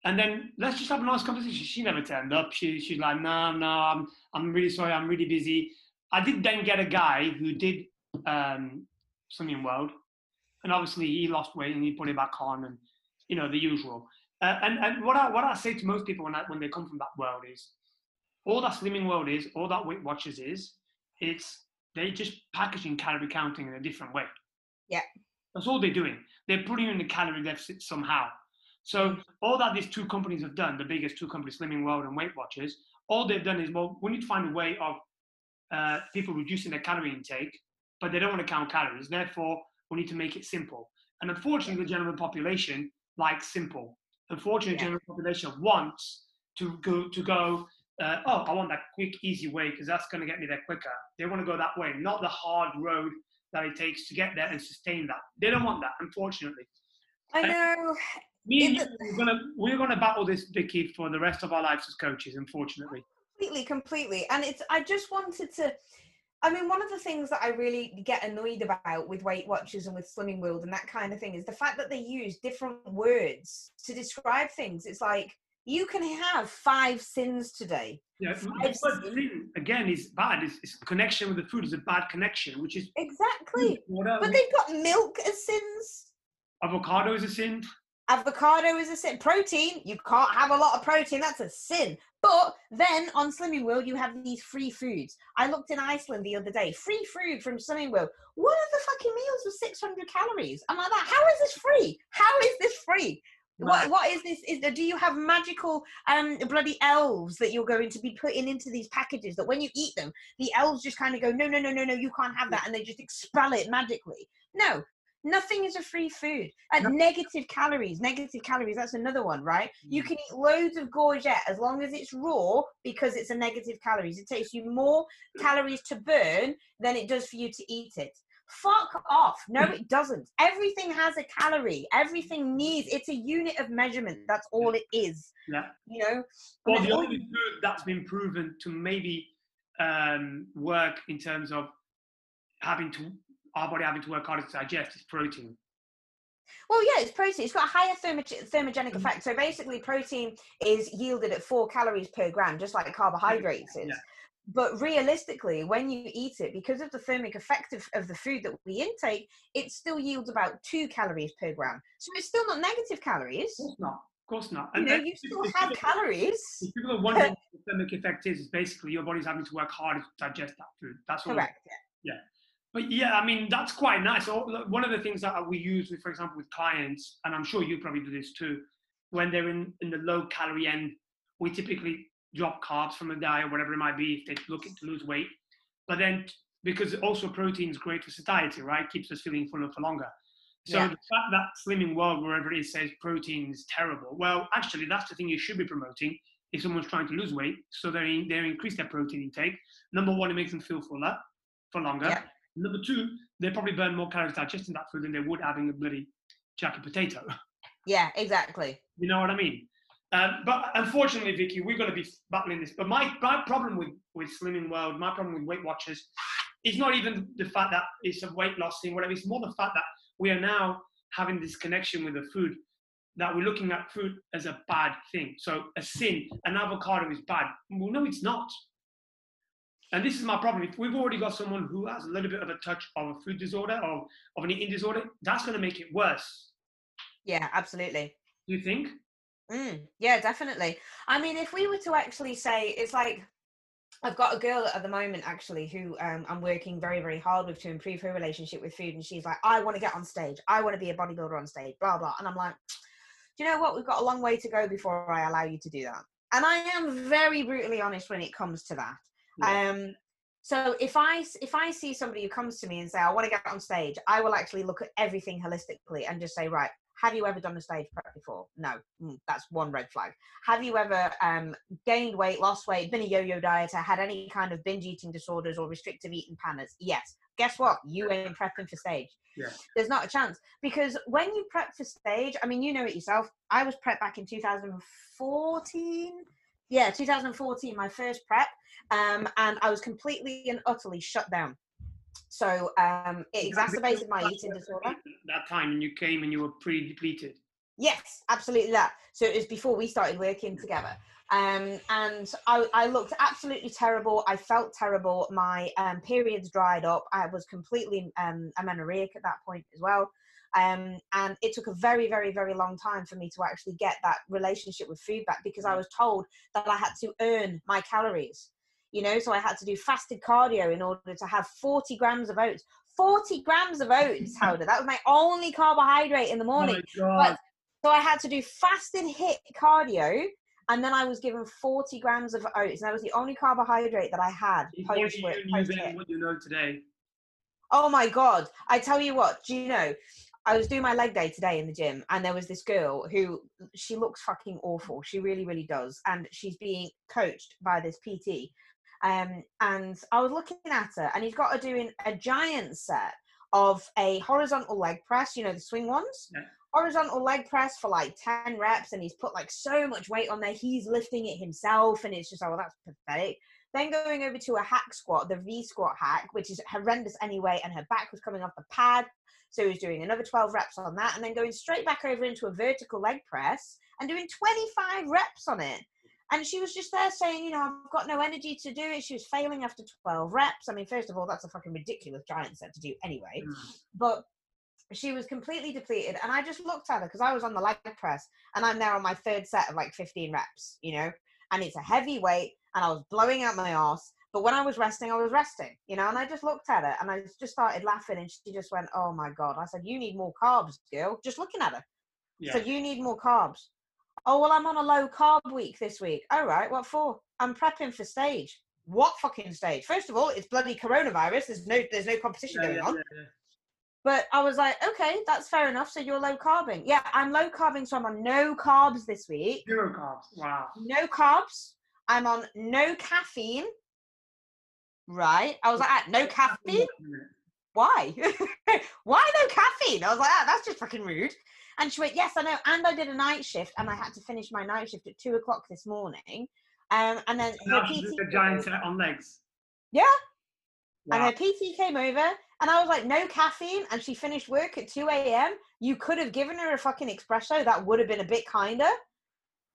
And then let's just have a nice conversation. She never turned up. She, she's like, no, no, I'm, I'm really sorry. I'm really busy. I did then get a guy who did um, Slimming World, and obviously he lost weight and he put it back on, and you know the usual. Uh, and and what I what I say to most people when I, when they come from that world is, all that Slimming World is, all that Weight Watchers is, it's they just packaging calorie counting in a different way. Yeah. that's all they're doing. They're putting you in the calorie deficit somehow. So all that these two companies have done, the biggest two companies, Slimming World and Weight Watchers, all they've done is well, we need to find a way of uh, people reducing their calorie intake, but they don't want to count calories. Therefore, we need to make it simple. And unfortunately, the general population likes simple. Unfortunately, the Yeah. general population wants to go to go. Uh, oh, I want that quick, easy way because that's going to get me there quicker. They want to go that way, not the hard road that it takes to get there and sustain that. They don't want that, unfortunately. I know. Me and you, we're gonna we're gonna battle this, Vicky, for the rest of our lives as coaches. Unfortunately, completely completely and it's i just wanted to i mean one of the things that i really get annoyed about with weight watchers and with slimming world and that kind of thing is the fact that they use different words to describe things it's like you can have five sins today yeah. I've the word seen- sin, again is bad. It's, it's connection with the food is a bad connection, which is exactly but they've got milk as sins avocado is a sin. Avocado is a sin. Protein you can't have a lot of protein that's a sin. But then on slimming world you have these free foods. I looked in iceland the other day free food from slimming world. One of the fucking meals was 600 calories? I'm like that how is this free? How is this free? What, what is this? Is do you have magical um bloody elves that you're going to be putting into these packages that when you eat them the elves just kind of go no no no no no you can't have that and they just expel it magically. No nothing is a free food. And No. negative calories negative calories that's another one right? You Mm. can eat loads of courgette as long as it's raw because it's a negative calories. It takes you more calories to burn than it does for you to eat it. Fuck off. No it doesn't. Everything has a calorie. Everything needs it's a unit of measurement. That's all it is Yeah. you know? Well, the only food that's been proven to maybe um, work in terms of having to our body having to work harder to digest is protein. Well, yeah, it's protein. It's got a higher thermo- thermogenic Mhm. effect. So basically, protein is yielded at four calories per gram, just like carbohydrates is. Yeah. But realistically, when you eat it, because of the thermic effect of, of the food that we intake, it still yields about two calories per gram. So it's still not negative calories. Of course not. Of course not. You And know, then you still have people- calories. People are wondering what the thermic effect is, it's basically your body's having to work harder to digest that food. That's all. it is. But yeah, I mean that's quite nice. One of the things that we use, with, for example, with clients, and I'm sure you probably do this too, when they're in, in the low calorie end, we typically drop carbs from a diet, whatever it might be, if they're looking to lose weight. But then, because also protein is great for satiety, right? Keeps us feeling fuller for longer. So Yeah. the fact that Slimming World, wherever it is, says protein is terrible. Well, actually, that's the thing you should be promoting if someone's trying to lose weight. So they they increase their protein intake. Number one, it makes them feel fuller for longer. Yeah. Number two, they probably burn more calories digesting that food than they would having a bloody jacket potato. Yeah, exactly. You know what I mean? Um, but unfortunately, Vicky, we're going to be battling this. But my, my problem with, with Slimming World, my problem with Weight Watchers, is not even the fact that it's a weight loss thing, whatever. It's more the fact that we are now having this connection with the food, that we're looking at food as a bad thing. So a sin, an avocado is bad. Well, no, it's not. And this is my problem. If we've already got someone who has a little bit of a touch of a food disorder or of an eating disorder, that's going to make it worse. Yeah, absolutely. Do you think? Mm, yeah, definitely. I mean, if we were to actually say, it's like I've got a girl at the moment actually who um, I'm working very, very hard with to improve her relationship with food, and she's like, I want to get on stage, I want to be a bodybuilder on stage, blah blah. And I'm like, do you know what? We've got a long way to go before I allow you to do that. And I am very brutally honest when it comes to that. Yeah. Um, so if I if I see somebody who comes to me and say I want to get on stage, I will actually look at everything holistically and just say, right, have you ever done a stage prep before? No, Mm, that's one red flag. Have you ever um, gained weight, lost weight, been a yo-yo dieter, had any kind of binge eating disorders or restrictive eating patterns? Yes. Guess what? You ain't prepping for stage. Yeah. There's not a chance because when you prep for stage, I mean, you know it yourself. I was prepped back in 2014. Yeah, 2014, my first prep, um, and I was completely and utterly shut down. So um, it exacerbated my eating disorder. That time, and you came and you were pretty depleted. Yes, absolutely that. So it was before we started working together. Um, and I, I looked absolutely terrible. I felt terrible. My um, periods dried up. I was completely um, amenorrheic at that point as well. Um, and it took a very, very, very long time for me to actually get that relationship with food back because I was told that I had to earn my calories. You know, so I had to do fasted cardio in order to have 40 grams of oats. 40 grams of oats, Helder. That was my only carbohydrate in the morning. Oh God. So I had to do fasted HIIT cardio, and then I was given 40 grams of oats, and that was the only carbohydrate that I had post you work. Post then hit. what you know today. Oh my god! I tell you what, do you know? I was doing my leg day today in the gym, and there was this girl who she looks fucking awful. She really, really does, and she's being coached by this PT. Um, and I was looking at her, and he's got her doing a giant set of a horizontal leg press. You know the swing ones. Yeah. Horizontal leg press for like ten reps, and he's put like so much weight on there. He's lifting it himself, and it's just oh, that's pathetic. Then going over to a hack squat, the V squat hack, which is horrendous anyway, and her back was coming off the pad. So he was doing another 12 reps on that, and then going straight back over into a vertical leg press and doing 25 reps on it. And she was just there saying, you know, I've got no energy to do it. She was failing after 12 reps. I mean, first of all, that's a fucking ridiculous giant set to do anyway. Mm. But she was completely depleted. And I just looked at her because I was on the leg press and I'm there on my third set of like 15 reps, you know, and it's a heavy weight and I was blowing out my ass. But when I was resting, I was resting, you know, and I just looked at her and I just started laughing and she just went, Oh my God. I said, You need more carbs, girl. Just looking at her. Yeah. So you need more carbs. Oh, well, I'm on a low carb week this week. All right, what for? I'm prepping for stage. What fucking stage? First of all, it's bloody coronavirus. There's no there's no competition Yeah, going yeah, on. But I was like, okay, that's fair enough. So you're low carbing. Yeah, I'm low carbing, so I'm on no carbs this week. Zero carbs. Wow. No carbs. I'm on no caffeine. Right. I was like, ah, no caffeine? Why? Why no caffeine? I was like, ah, that's just fucking rude. And she went, yes, I know. And I did a night shift, and I had to finish my night shift at two o'clock this morning. Um, and then her PT, a giant set on legs. yeah, and her PT came over, and I was like, no caffeine. And she finished work at 2 a.m. You could have given her a fucking espresso. That would have been a bit kinder.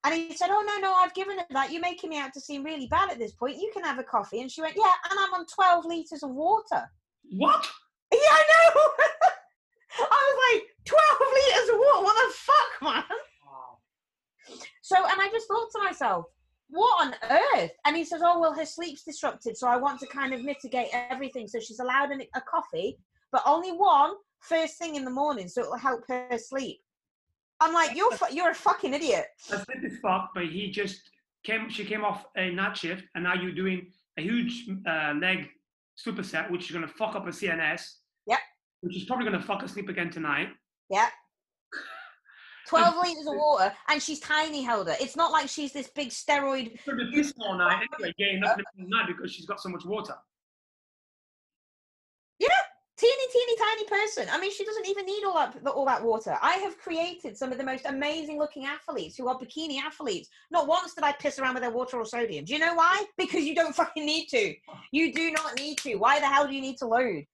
And he said, oh, no, no, I've given her that. You're making me out to seem really bad at this point. You can have a coffee. And she went, yeah, and I'm on 12 liters of water. What? Yeah, I know. I was like, 12 liters of water? What the fuck, man? Wow. So, and I just thought to myself, what on earth? And he says, oh, well, her sleep's disrupted. So I want to kind of mitigate everything. So she's allowed an, a coffee, but only one first thing in the morning. So it'll help her sleep. I'm like, you're, fu- you're a fucking idiot. That's fit as fuck, but he just came. She came off a night shift, and now you're doing a huge uh, leg superset, which is gonna fuck up a CNS. Yep. Which is probably gonna fuck her sleep again tonight. Yeah. 12 litres of water, and she's tiny, Helder. It's not like she's this big steroid. She's gonna be pissing all night anyway, getting up in the night because she's got so much water. Teeny, teeny, tiny person. I mean, she doesn't even need all that all that water. I have created some of the most amazing looking athletes who are bikini athletes. Not once did I piss around with their water or sodium. Do you know why? Because you don't fucking need to. You do not need to. Why the hell do you need to load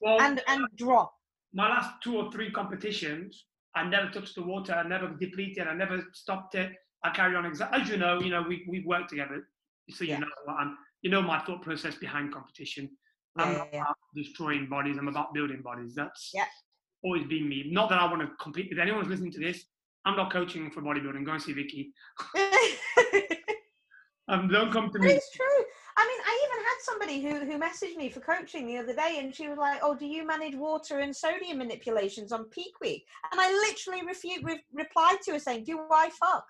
Well, and and drop? my last two or three competitions, I never touched the water. I never depleted. I never stopped it. I carry on exactly as you know. You know, we we work together, so you Yeah. know what I'm. You know my thought process behind competition. I'm Yeah, not yeah, yeah. about destroying bodies. I'm about building bodies. That's Yeah. always been me. Not that I want to compete. If anyone's listening to this, I'm not coaching for bodybuilding. Go and see Vicky. Um, don't come to me. It's true. I mean, I even had somebody who who messaged me for coaching the other day, and she was like, "Oh, do you manage water and sodium manipulations on peak week?" And I literally refute, re- replied to her saying, "Do I fuck?"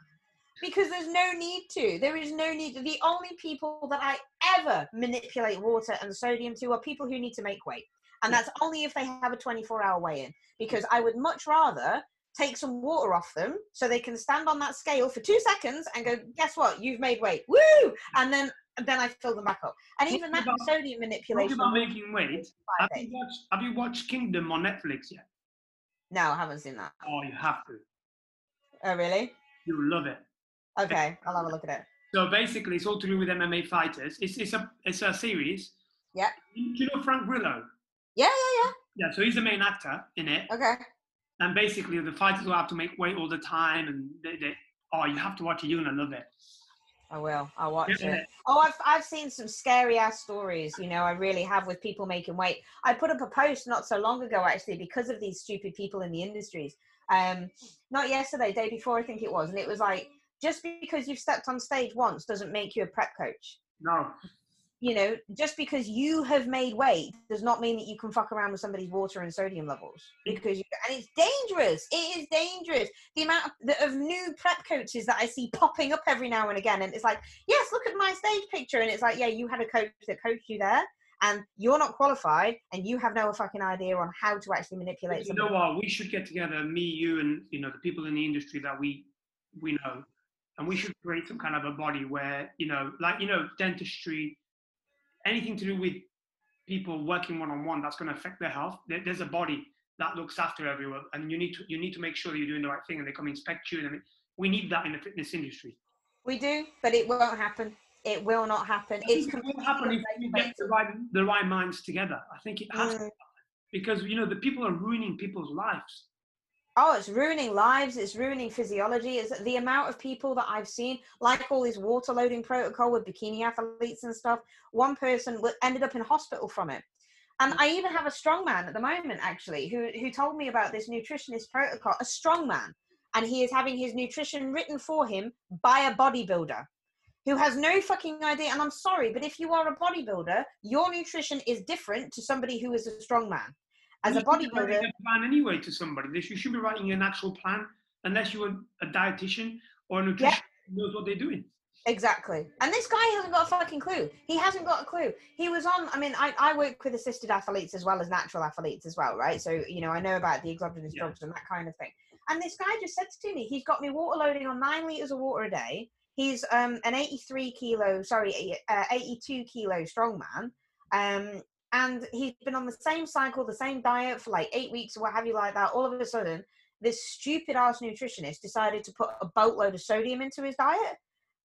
Because there's no need to. There is no need. The only people that I ever manipulate water and sodium to are people who need to make weight, and that's only if they have a 24-hour weigh-in. Because I would much rather take some water off them so they can stand on that scale for two seconds and go, guess what? You've made weight. Woo! And then and then I fill them back up. And even that about- sodium manipulation. about making weight. Have you watched Have you watched Kingdom on Netflix yet? No, I haven't seen that. Oh, you have to. Oh, really? You'll love it. Okay, I'll have a look at it. So basically, it's all to do with MMA fighters. It's it's a it's a series. Yeah. Do you know Frank Grillo? Yeah, yeah, Yeah. Yeah, so he's the main actor in it. Okay. and basically the fighters will have to make weight all the time, and they, they oh, you have to watch it. You're gonna love it. I will. I'll watch Yeah. it. Oh, I've I've seen some scary ass stories. You know, I really have with people making weight. I put up a post not so long ago actually because of these stupid people in the industries. Um, not yesterday, day before I think it was, and it was like just because you've stepped on stage once doesn't make you a prep coach. No. You know, just because you have made weight does not mean that you can fuck around with somebody's water and sodium levels because you, and it's dangerous. It is dangerous. The amount of, the, of new prep coaches that I see popping up every now and again, and it's like, yes, look at my stage picture, and it's like, yeah, you had a coach that coached you there, and you're not qualified, and you have no fucking idea on how to actually manipulate. You know what? We should get together, me, you, and you know the people in the industry that we we know, and we should create some kind of a body where you know, like you know, dentistry, anything to do with people working one on one that's going to affect their health. There's a body that looks after everyone, and you need to you need to make sure that you're doing the right thing, and they come inspect you. And we need that in the fitness industry. We do, but it won't happen. It will not happen. It's it will happen if you get the right the right minds together. I think it has to Mm. because you know the people are ruining people's lives. Oh, it's ruining lives. It's ruining physiology. It's the amount of people that I've seen, like all this water loading protocol with bikini athletes and stuff. One person ended up in hospital from it. And I even have a strongman at the moment, actually, who, who told me about this nutritionist protocol, a strongman. And he is having his nutrition written for him by a bodybuilder who has no fucking idea. And I'm sorry, but if you are a bodybuilder, your nutrition is different to somebody who is a strongman. As a You be bodybuilder, a plan anyway to somebody. This you should be writing an actual plan, unless you're a dietitian or a nutritionist who knows what they're doing. Exactly. And this guy hasn't got a fucking clue. He hasn't got a clue. He was on, I mean, I, I work with assisted athletes as well as natural athletes as well, right? So, you know, I know about the exogenous Yeah. drugs and that kind of thing. And this guy just said to me, he's got me water loading on nine liters of water a day. He's um, an 83 kilo, sorry, uh, 82 kilo strongman. Um, and he's been on the same cycle, the same diet for like eight weeks or what have you like that. All of a sudden, this stupid ass nutritionist decided to put a boatload of sodium into his diet.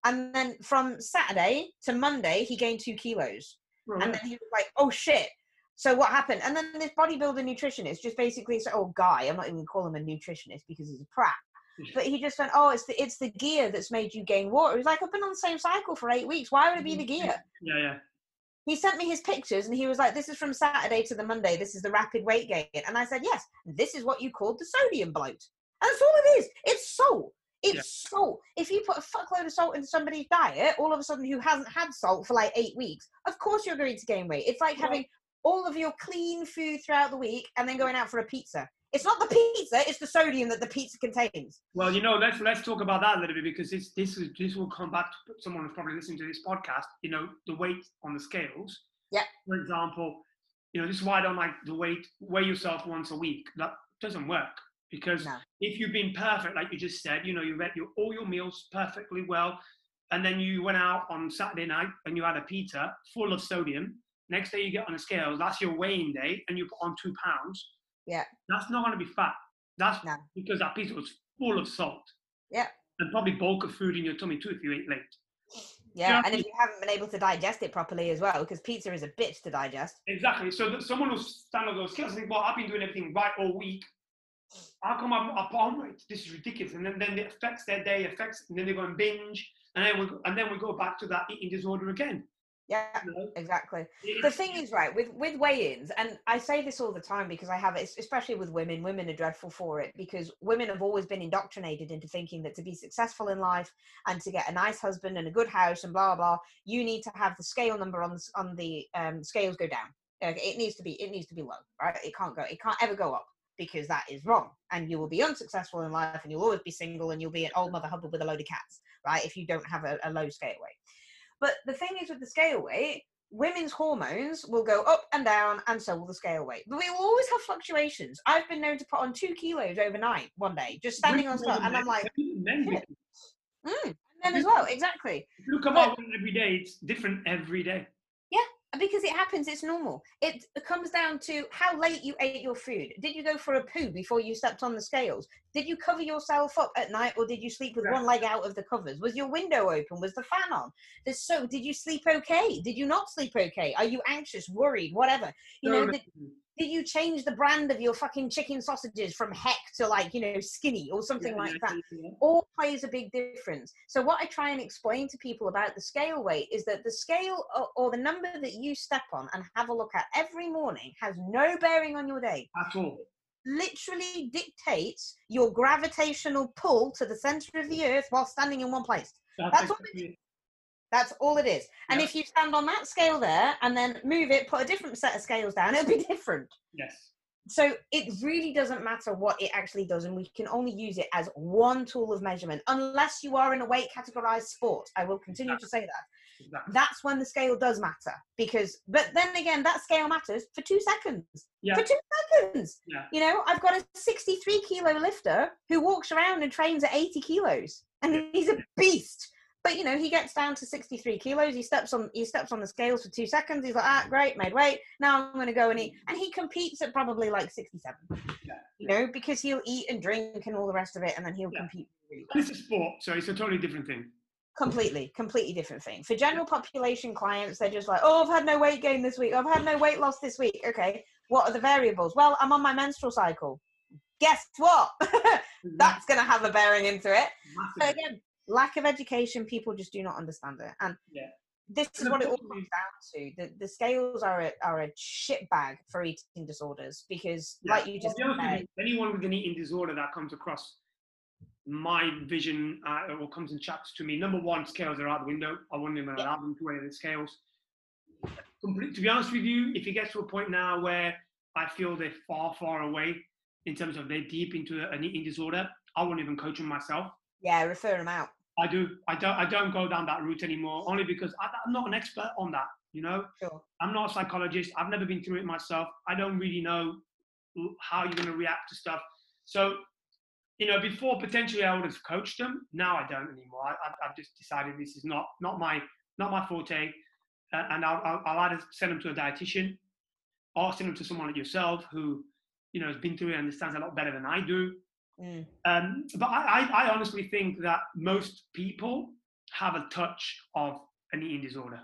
And then from Saturday to Monday, he gained two kilos. And then he was like, oh shit. So what happened? And then this bodybuilder nutritionist just basically said, oh, guy, I'm not even going to call him a nutritionist because he's a prat. But he just went, oh, it's the it's the gear that's made you gain water. He's like, I've been on the same cycle for eight weeks. Why would it be the gear? yeah, yeah. He sent me his pictures and he was like, this is from Saturday to the Monday. This is the rapid weight gain. And I said, yes, this is what you called the sodium bloat. And that's all it is. It's salt. It's salt. If you put a fuckload of salt into somebody's diet, all of a sudden who hasn't had salt for like eight weeks, of course you're going to gain weight. It's like Well- having all of your clean food throughout the week and then going out for a pizza. It's not the pizza; it's the sodium that the pizza contains. Well, you know, let's let's talk about that a little bit because this this is this will come back to someone who's probably listening to this podcast. You know, the weight on the scales. Yeah. For example, you know, this is why I don't like the weight weigh yourself once a week. That doesn't work because No. if you've been perfect, like you just said, you know, you read your all your meals perfectly well, and then you went out on Saturday night and you had a pizza full of sodium. Next day you get on the scales, that's your weighing day, and you put on two pounds. Yeah. That's not going to be fat. That's No. because that pizza was full of salt. Yeah. And probably bulk of food in your tummy too if you ate late. Yeah, and if you haven't been able to digest it properly as well, because pizza is a bitch to digest. Exactly. So that someone will stand on those scales and think, well, I've been doing everything right all week. How come I'm up on weight? This is ridiculous. And then, then it affects their day, affects, and then they go and binge, and then we go, and then we go back to that eating disorder again. Yeah, exactly. the thing is right with with weigh-ins and i say this all the time because i have it especially with women women are dreadful for it because women have always been indoctrinated into thinking that to be successful in life and to get a nice husband and a good house and blah blah you need to have the scale number on the, on the um, scales go down. Uh, it needs to be it needs to be low right? It can't go it can't ever go up because that is wrong and you will be unsuccessful in life and you'll always be single and you'll be an old mother hubbard with a load of cats right if you don't have a, a low scale weight but the thing is with the scale weight women's hormones will go up and down, and so will the scale weight. But we will always have fluctuations. I've been known to put on two kilos overnight one day, just standing on Women stuff, and I'm like, men. Men do. "Shit." mm, and then as well, exactly. If you look at my weight every day, it's different every day. Because it happens, it's normal. It comes down to how late you ate your food. Did you go for a poo before you stepped on the scales? Did you cover yourself up at night, or did you sleep with one leg out of the covers? Was your window open? Was the fan on? There's so. Did you sleep okay? Did you not sleep okay? Are you anxious, worried, whatever? You know, No, did, you change the brand of your fucking chicken sausages from heck to like you know skinny or something Yeah, like that yeah. all plays a big difference so what i try and explain to people about the scale weight is that the scale or, or the number that you step on and have a look at every morning has no bearing on your day At all. literally dictates your gravitational pull to the center of the earth while standing in one place That's exactly it. That's all it is. And if you stand on that scale there and then move it put a different set of scales down it'll be different. Yes. so it really doesn't matter what it actually does and we can only use it as one tool of measurement unless you are in a weight categorized sport. I will continue to say that. Exactly. that's when the scale does matter because but then again that scale matters for two seconds. Yeah. for two seconds. Yeah. you know i've got a 63 kilo lifter who walks around and trains at 80 kilos and he's a beast but you know he gets down to 63 kilos. He steps on he steps on the scales for two seconds. He's like ah great made weight. Now i'm going to go and eat. And he competes at probably like 67 Yeah. you know because he'll eat and drink and all the rest of it and then he'll Yeah. compete really well. This is sport, so it's a totally different thing. completely completely different thing. For general population clients they're just like oh i've had no weight gain this week. I've had no weight loss this week. Okay what are the variables? Well i'm on my menstrual cycle. Guess what? That's going to have a bearing into it. So again lack of education people just do not understand it and Yeah. this is what it all comes down to the, the scales are a, are a shit bag for eating disorders because Yeah. like you just with said, anyone with an eating disorder that comes across my vision uh, or comes and chats to me, number one, scales are out the window. I wouldn't even allow them to wear the scales. To be honest with you, if it gets to a point now where I feel they're far, far away in terms of they're deep into an eating disorder, I wouldn't even coach them myself. yeah refer them out I do. I don't. I don't go down that route anymore. Only because I, I'm not an expert on that. You know, sure I'm not a psychologist. I've never been through it myself. I don't really know how you're going to react to stuff. So, you know, before potentially I would have coached them. Now I don't anymore. I, I've, I've just decided this is not not my not my forte, uh, and I'll, I'll, I'll either send them to a dietitian or send them to someone like yourself who, you know, has been through it and understands a lot better than I do. Mm. Um, but I, I, I honestly think that most people have a touch of an eating disorder.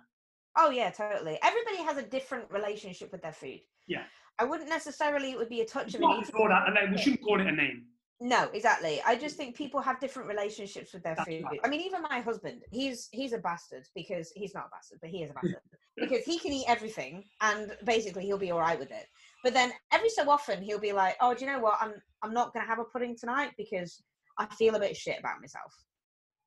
Oh yeah, totally. Everybody has a different relationship with their food. Yeah. I wouldn't necessarily it would be a touch It's of an eating disorder, and then we shouldn't call it a name. No, exactly. I just mm. think people have different relationships with their That's food. right. I mean, even my husband, he's he's a bastard because he's not a bastard, but he is a bastard because he can eat everything and basically he'll be all right with it. But then every so often he'll be like, "Oh, do you know what? I'm I'm not going to have a pudding tonight because I feel a bit shit about myself.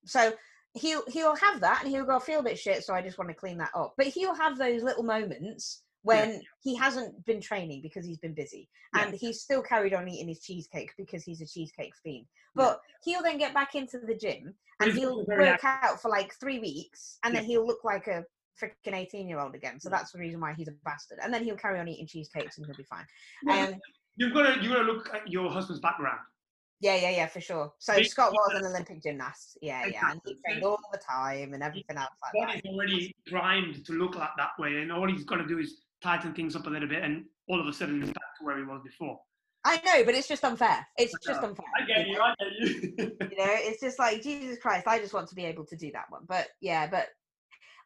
So he'll he'll have that and he'll go, I feel a bit shit, so I just want to clean that up. But he'll have those little moments when yeah. he hasn't been training because he's been busy and yeah. he's still carried on eating his cheesecake because he's a cheesecake fiend but yeah. he'll then get back into the gym and he's he'll work happy. out for like three weeks and then he'll look like a freaking 18 year old again so that's the reason why he's a bastard and then he'll carry on eating cheesecakes and he'll be fine um, you've got to you've got to look at your husband's background yeah, yeah, yeah, for sure. So Scott was an Olympic gymnast. Yeah, yeah, and he trained all the time and everything else like Body's already primed to look like that way, and all he's got to do is tighten things up a little bit, and all of a sudden he's back to where he was before. I know, but it's just unfair. It's just uh, unfair. I get you. I get you. you know, it's just like Jesus Christ. I just want to be able to do that one. But yeah, but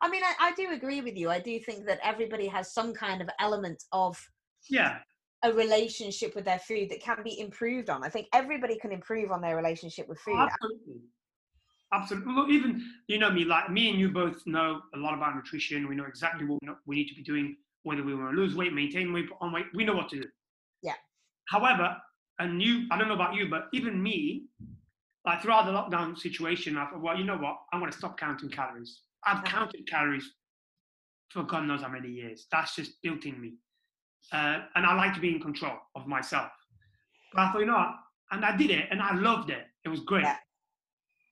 I mean, I, I do agree with you. I do think that everybody has some kind of element of yeah a relationship with their food that can be improved on. I think everybody can improve on their relationship with food. Absolutely. Absolutely. Well, even you know me, like me and you both know a lot about nutrition. We know exactly what we need to be doing whether we want to lose weight, maintain weight, on weight, we know what to do. Yeah. However, and you, I don't know about you, but even me, like throughout the lockdown situation, I thought, well, you know what? I'm going to stop counting calories. I've counted calories for God knows how many years. That's just built in me. Uh, and I like to be in control of myself. But I thought, you know what? And I did it and I loved it. It was great. Yeah.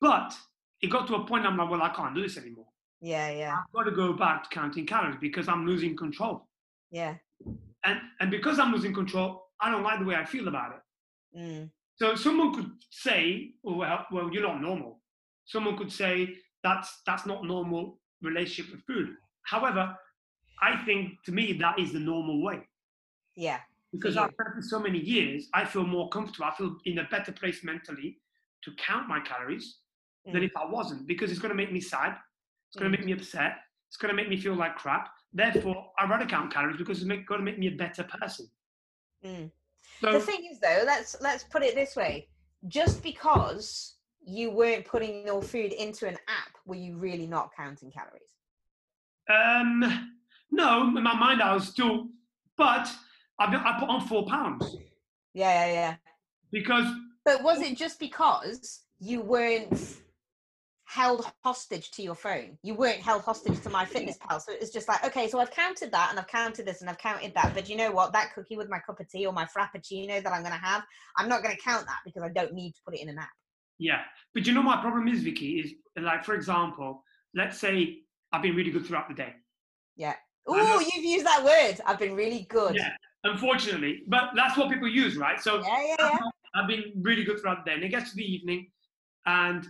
But it got to a point I'm like, well, I can't do this anymore. Yeah, yeah. I've got to go back to counting calories because I'm losing control. Yeah. And and because I'm losing control, I don't like the way I feel about it. Mm. So someone could say, well, well, you're not normal. Someone could say that's that's not normal relationship with food. However, I think to me that is the normal way. Yeah. Because I've done for so many years, I feel more comfortable. I feel in a better place mentally to count my calories mm. than if I wasn't, because it's going to make me sad. It's going to make me upset. It's going to make me feel like crap. Therefore, I rather count calories because it's going to make me a better person. Mm. So, the thing is, though, let's let's put it this way: just because you weren't putting your food into an app, were you really not counting calories? Um, no. In my mind, I was still, but I, I put on four pounds. Yeah, yeah, yeah. Because. But was it just because you weren't held hostage to your phone. You weren't held hostage to MyFitnessPal. So it's just like, okay, so I've counted that and I've counted this and I've counted that. But you know what? That cookie with my cup of tea or my frappuccino that I'm going to have, I'm not going to count that because I don't need to put it in an app. Yeah. But you know, my problem is, Vicky, is like, for example, let's say I've been really good throughout the day. Yeah. Oh, you've used that word. I've been really good. Yeah. Unfortunately, but that's what people use, right? So yeah, yeah, yeah. I've been really good throughout the day. And it gets to the evening and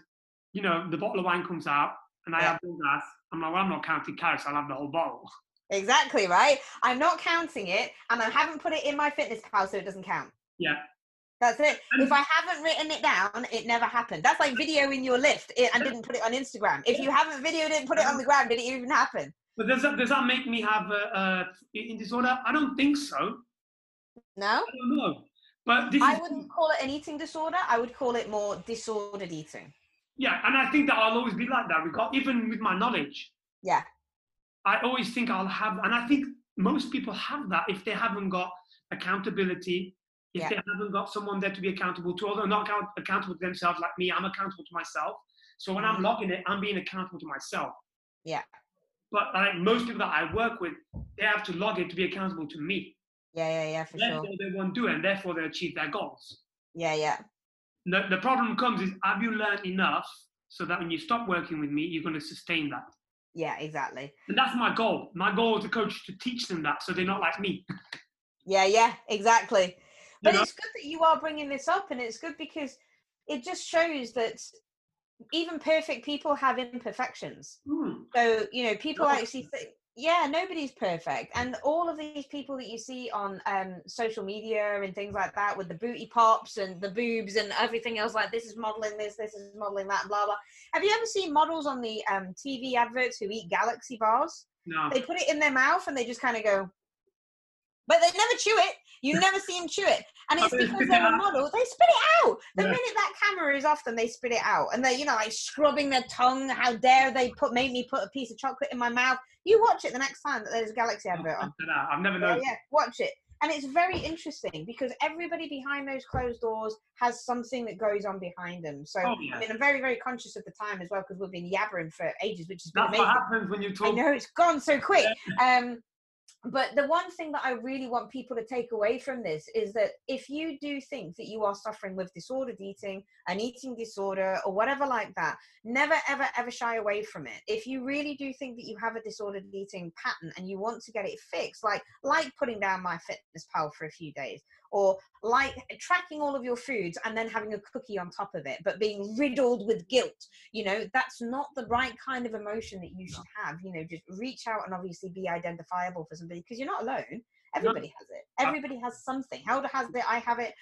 you know, the bottle of wine comes out and I yeah. have one glass. I'm like, well, I'm not counting carrots. I'll have the whole bottle. Exactly right. I'm not counting it, and I haven't put it in MyFitnessPal, so it doesn't count. Yeah. That's it. And if I haven't written it down, it never happened. That's like videoing your lift and didn't put it on Instagram. If you haven't videoed it and put it on the ground, did it even happen? But does that does that make me have a, a eating disorder? I don't think so. No. I don't know. But I is... wouldn't call it an eating disorder. I would call it more disordered eating. Yeah, and I think that I'll always be like that. Because even with my knowledge. Yeah. I always think I'll have, and I think most people have that if they haven't got accountability, if yeah. they haven't got someone there to be accountable to, although not account- accountable to themselves like me, I'm accountable to myself. So when mm-hmm. I'm logging it, I'm being accountable to myself. Yeah. But like most people that I work with, they have to log it to be accountable to me. Yeah, yeah, yeah, for therefore sure. they won't do it, and therefore they achieve their goals. Yeah, yeah the, the problem comes is have you learned enough so that when you stop working with me, you're going to sustain that? Yeah, exactly. And that's my goal. My goal as a coach to teach them that so they're not like me. Yeah, yeah, exactly. But you know? it's good that you are bringing this up, and it's good because it just shows that even perfect people have imperfections. Mm. So, you know, people actually think, yeah nobody's perfect and all of these people that you see on um, social media and things like that with the booty pops and the boobs and everything else like this is modeling this this is modeling that blah blah. Have you ever seen models on the um, tv adverts who eat galaxy bars? No. They put it in their mouth and they just kind of go but they never chew it. You never see them chew it, and it's because they're a model. They spit it out the yeah. minute that camera is off. Then they spit it out, and they're you know like scrubbing their tongue. How dare they put make me put a piece of chocolate in my mouth? You watch it the next time that there's a Galaxy advert on. I've never known. Yeah, yeah, watch it. and it's very interesting because everybody behind those closed doors has something that goes on behind them. So Oh, yeah. I mean, I'm very, very conscious of the time as well because we've been yabbering for ages, which has been That's amazing. what happens when you talk. I know it's gone so quick. Um, but the one thing that I really want people to take away from this is that if you do think that you are suffering with disordered eating, an eating disorder, or whatever like that, never, ever, ever shy away from it. If you really do think that you have a disordered eating pattern and you want to get it fixed, like like putting down MyFitnessPal for a few days, or like tracking all of your foods and then having a cookie on top of it, but being riddled with guilt, you know, that's not the right kind of emotion that you should have. You know, just reach out and obviously be identifiable for somebody because you're not alone. Everybody has it. Uh everybody has something. Helder has it. I have it.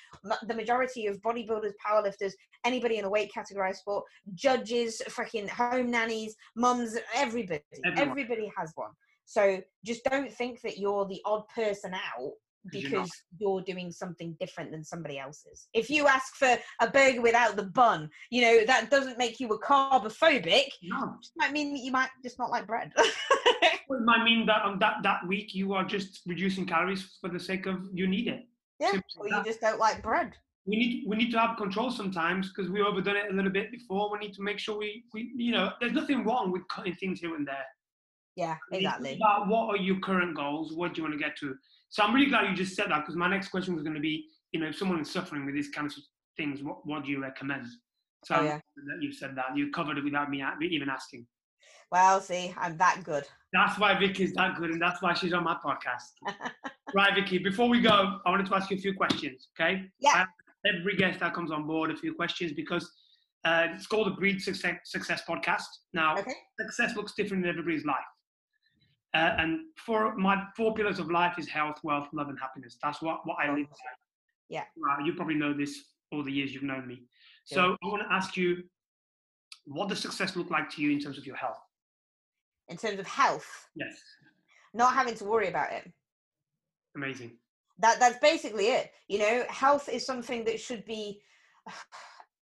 The majority of bodybuilders, powerlifters, anybody in a weight categorized sport, judges, freaking home nannies, mums, everybody. Everyone. Everybody has one. So just don't think that you're the odd person out 'Cause you're you're doing something different than somebody else's. If you ask for a burger without the bun, you know, that doesn't make you a carbophobic. No, It might mean that you might just not like bread. it might mean that on that that week you are just reducing calories for the sake of you need it. yeah, Simple or as you that. just don't like bread. we need we need to have control sometimes because we overdone it a little bit before. We need to make sure we, we you know there's nothing wrong with cutting things here and there. Yeah, We need to exactly. About what are your current goals? What do you want to get to? So I'm really glad you just said that because my next question was going to be, you know, if someone is suffering with these kinds of things, what what do you recommend? So Oh, yeah. that you said that you covered it without me even asking. Well, see, I'm that good. That's why Vicky's that good, and that's why she's on my podcast. right, Vicky. Before we go, I wanted to ask you a few questions. Okay? Yeah. Every guest that comes on board a few questions because uh, it's called the Breed Success, Success Podcast. Now, Okay. success looks different in everybody's life. Uh, and for my four pillars of life is health, wealth, love, and happiness. That's what, what I live by. Yeah. Wow, you probably know this all the years you've known me. So I want to ask you, what does success look like to you in terms of your health? In terms of health, Yes. not having to worry about it. Amazing. That that's basically it. You know, health is something that should be.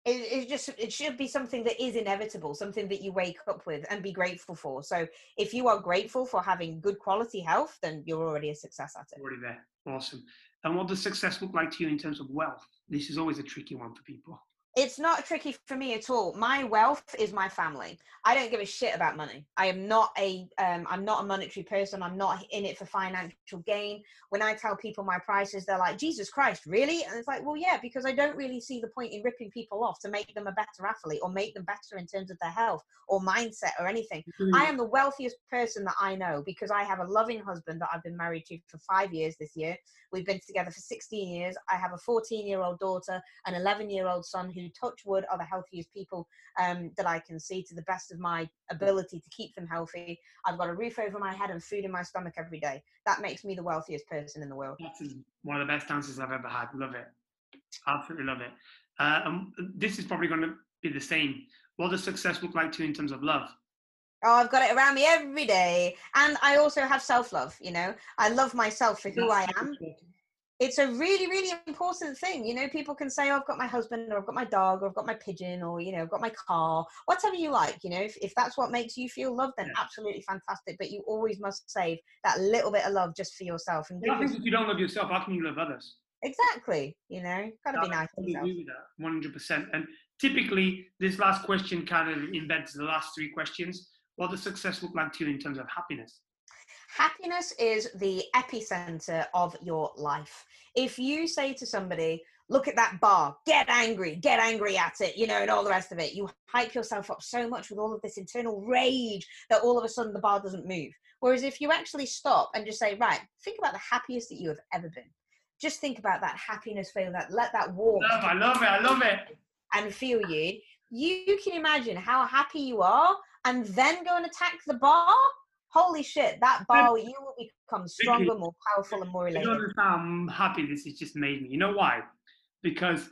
It, it just it should be something that is inevitable, something that you wake up with and be grateful for. So if you are grateful for having good quality health, then you're already a success at it. Already there. Awesome. And what does success look like to you in terms of wealth? This is always a tricky one for people. It's not tricky for me at all. My wealth is my family. I don't give a shit about money. I am not a um, I'm not a monetary person. I'm not in it for financial gain. When I tell people my prices, they're like, Jesus Christ, really? And it's like, well, yeah, because I don't really see the point in ripping people off to make them a better athlete or make them better in terms of their health or mindset or anything. I am the wealthiest person that I know because I have a loving husband that I've been married to for five years this year. We've been together for 16 years. I have a 14 year old daughter, an 11 year old son who, touch wood, are the healthiest people um, that I can see to the best of my ability to keep them healthy. I've got a roof over my head and food in my stomach every day. That makes me the wealthiest person in the world. That's one of the best answers I've ever had. Love it. Absolutely love it. Uh, um, this is probably going to be the same. What does success look like to you in terms of love? Oh, I've got it around me every day. And I also have self love, you know. I love myself for who I am. It's a really really important thing you know people can say oh, i've got my husband or i've got my dog or i've got my pigeon or you know i've got my car whatever you like you know if, if that's what makes you feel loved then Yeah. absolutely fantastic but you always must save that little bit of love just for yourself and Well, I think if you don't love yourself, how can you love others? exactly you know gotta be nice yourself agree with that, one hundred percent. And typically, this last question kind of embeds the last three questions. What does success look like to you in terms of happiness? Happiness is the epicenter of your life if you say to somebody look at that bar get angry get angry at it you know and all the rest of it you hype yourself up so much with all of this internal rage that all of a sudden the bar doesn't move whereas if you actually stop and just say right think about the happiest that you have ever been just think about that happiness feeling that let that Love, I love it. I love it. and feel you you can imagine how happy you are and then go and attack the bar holy shit that bar you will become stronger more powerful and more You elated understand how happy this has just made me. You know why? Because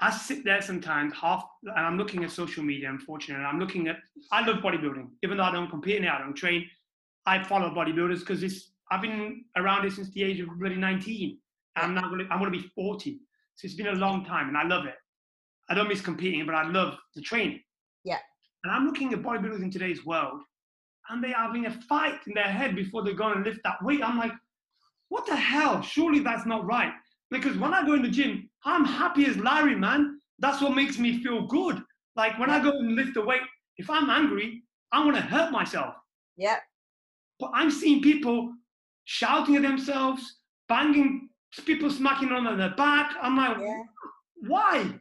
I sit there sometimes half, and I'm looking at social media. Unfortunately, and I'm looking at. I love bodybuilding, even though I don't compete in it. I don't train. I follow bodybuilders because it's. I've been around it since the age of really 19. I'm now going to. I'm going to be 40. So it's been a long time, and I love it. I don't miss competing, but I love the training. Yeah. And I'm looking at bodybuilders in today's world, and they're having a fight in their head before they go and lift that weight. I'm like, what the hell? Surely that's not right. Because when I go in the gym, I'm happy as Larry, man. That's what makes me feel good. Like when I go and lift the weight, if I'm angry, I'm gonna hurt myself. Yeah. But I'm seeing people shouting at themselves, banging, people smacking on their back. I'm like, Yeah. why?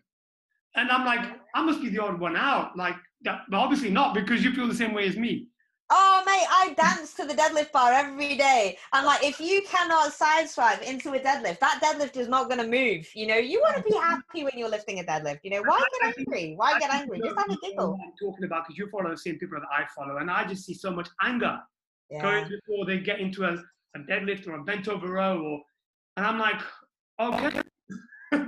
And I'm like, I must be the odd one out. Like, that, but obviously not because you feel the same way as me. Oh mate, I dance to the deadlift bar every day. And like if you cannot side swipe into a deadlift, that deadlift is not gonna move. You know, you want to be happy when you're lifting a deadlift. You know, why get angry? Why get angry? Just have a giggle. I'm talking about because you follow the same people that I follow, and I just see so much anger Yeah. going before they get into a, a deadlift or a bent over row, or, and I'm like, okay,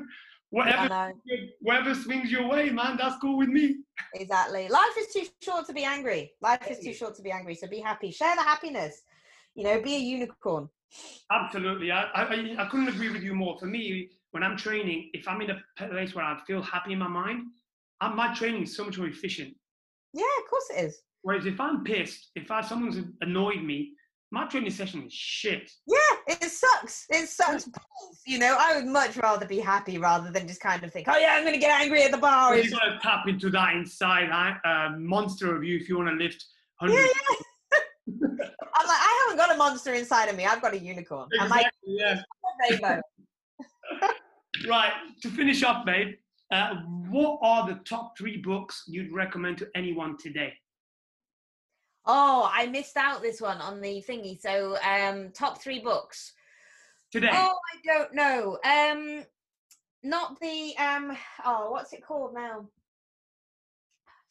whatever, whatever swings your way, man, that's cool with me. Exactly. Life is too short to be angry. Life is too short to be angry. So be happy. Share the happiness. You know, be a unicorn. Absolutely, I, I, I couldn't agree with you more. For me, when I'm training, if I'm in a place where I feel happy in my mind, i my training is so much more efficient. Yeah, of course it is. Whereas if I'm pissed, if I, someone's annoyed me, my training session is shit. Yeah, it sucks. It sucks balls. You know, I would much rather be happy rather than just kind of think, oh yeah, I'm gonna get angry at the bar. Well, you got to tap into that inside uh, monster of you if you want to lift Yeah, 100. yeah. I'm like, I haven't got a monster inside of me. I've got a unicorn. I'm like Exactly, a rainbow. Right, to finish off, babe, uh, what are the top three books you'd recommend to anyone today? Oh, I missed out this one on the thingy. So, um, top three books. Today. Oh, I don't know. Um, not the um. Oh, what's it called now?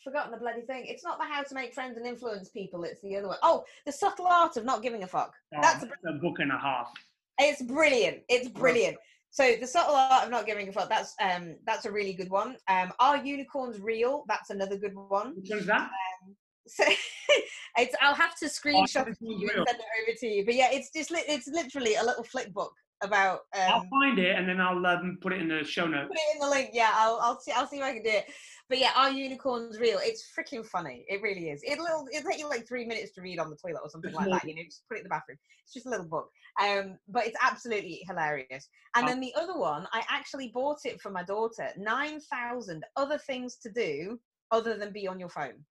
Forgotten the bloody thing. It's not the How to Make Friends and Influence People. It's the other one. Oh, the Subtle Art of Not Giving a Fuck. Oh, that's a, a book and a half. it's brilliant. It's brilliant. So the Subtle Art of Not Giving a Fuck. That's um. That's a really good one. Um, Are Unicorns Real? That's another good one. Which one's that? So it's I'll have to screenshot it you Real. and send it over to you. But yeah, it's just li- it's literally a little flip book about I'll um, find it and then I'll um, put it in the show notes. put it in the link. Yeah, I'll I'll see I'll see if I can do it. But yeah, are unicorns real? It's freaking funny. It really is. It'll it'll take you like three minutes to read on the toilet or something It's like that. You know, just put it in the bathroom. It's just a little book. Um, but it's absolutely hilarious. And Oh. then the other one, I actually bought it for my daughter. Nine thousand other things to do other than be on your phone.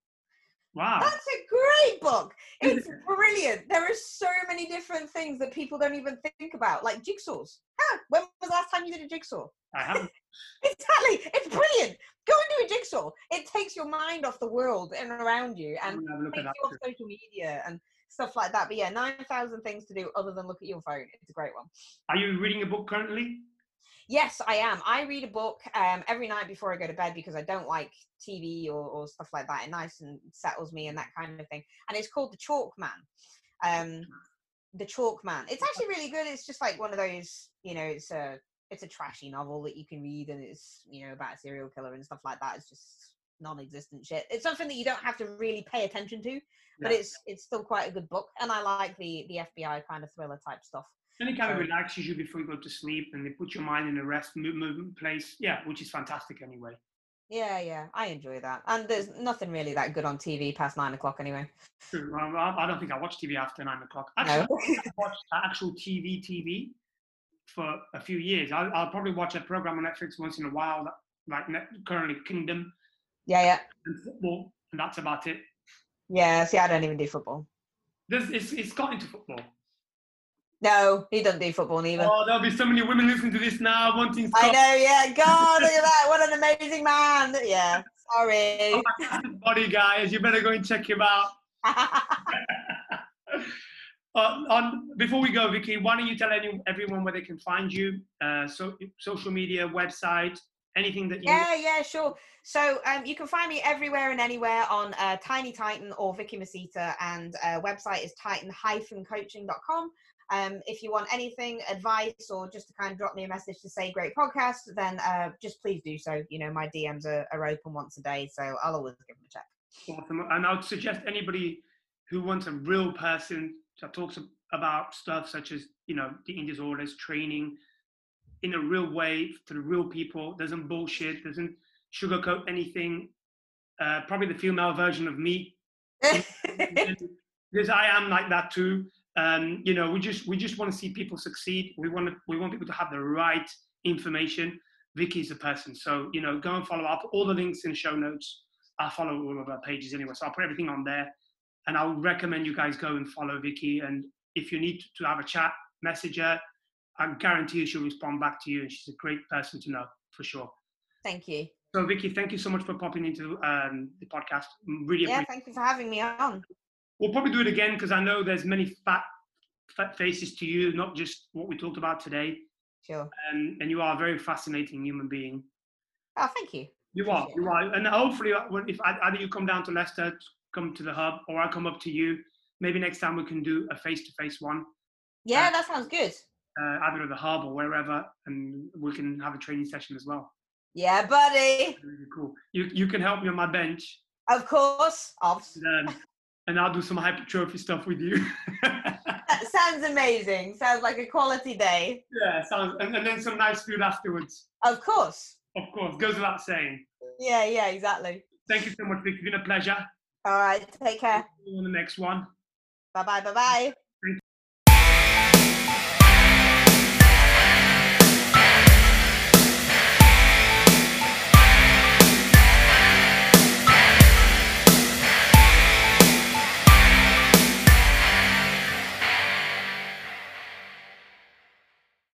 Wow. That's a great book. It's brilliant. There are so many different things that people don't even think about, like jigsaws. Ah, when was the last time you did a jigsaw? I haven't. Exactly. It's brilliant. Go and do a jigsaw. It takes your mind off the world and around you and gonna have a look at takes you off social media and stuff like that. But yeah, 9,000 things to do other than look at your phone. It's a great one. Are you reading a book currently? Yes, I am. I read a book um, every night before I go to bed because I don't like TV or, or stuff like that. It nice and settles me and that kind of thing. And it's called The Chalk Man. Um, the Chalk Man. It's actually really good. It's just like one of those, you know, it's a it's a trashy novel that you can read and it's you know about a serial killer and stuff like that. It's just non-existent shit. It's something that you don't have to really pay attention to, but Yeah. it's it's still quite a good book. And I like the the FBI kind of thriller type stuff. And it kind of relaxes you before you go to sleep and they put your mind in a rest movement place. Yeah, which is fantastic anyway. Yeah, yeah, I enjoy that. And there's nothing really that good on TV past nine o'clock anyway. True. Well, I don't think I watch TV after nine o'clock. No. Actually, I watched actual TV TV for a few years. I'll, I'll probably watch a program on Netflix once in a while, like currently Kingdom yeah, yeah, and football, and that's about it. yeah. See, I don't even do football. There's, it's, it's got into football. No, he doesn't do football neither. Oh, there'll be so many women listening to this now wanting I know, yeah. God, look at that. What an amazing man. Yeah, sorry. Fantastic body, guys. You better go and check him out. Uh, on before we go, Vicky, why don't you tell any, everyone where they can find you? Uh, so social media, website, anything that you. yeah, yeah, sure. So um, you can find me everywhere and anywhere on uh, Tiny Titan or Vicky Masita, and uh, website is titan-coaching.com. Um, if you want anything, advice, or just to kind of drop me a message to say great podcast, then uh, just please do so. You know, my DMs are, are open once a day, so I'll always give them a check. Awesome. And I would suggest anybody who wants a real person that talks about stuff such as, you know, the eating disorders, training in a real way to the real people, doesn't bullshit, doesn't sugarcoat anything. Uh, probably the female version of me, because I am like that too. Um, you know, we just we just want to see people succeed. We want to, we want people to have the right information. Vicky's a person, so you know, go and follow up. All the links in the show notes. I follow all of our pages anyway, so I'll put everything on there. And I'll recommend you guys go and follow Vicky. And if you need to have a chat, message her. I guarantee you she'll respond back to you, and she's a great person to know for sure. Thank you. So, Vicky, thank you so much for popping into um, the podcast. Really, yeah, thank you for having me on. We'll probably do it again because I know there's many fat, fat faces to you, not just what we talked about today. Sure. Um, and you are a very fascinating human being. Oh, thank you. You are, you are, and hopefully, uh, if either you come down to Leicester, come to the hub, or I come up to you, maybe next time we can do a face-to-face one. Yeah, uh, that sounds good. Uh, either at the hub or wherever, and we can have a training session as well. Yeah, buddy. Really cool. You you can help me on my bench. Of course. Of. And, um, and I'll do some hypertrophy stuff with you. sounds amazing. Sounds like a quality day. Yeah, sounds, and, and then some nice food afterwards. Of course. Of course, goes without saying. Yeah, yeah, exactly. Thank you so much, Vic. It's been a pleasure. All right, take care. See you On the next one. Bye bye, bye bye.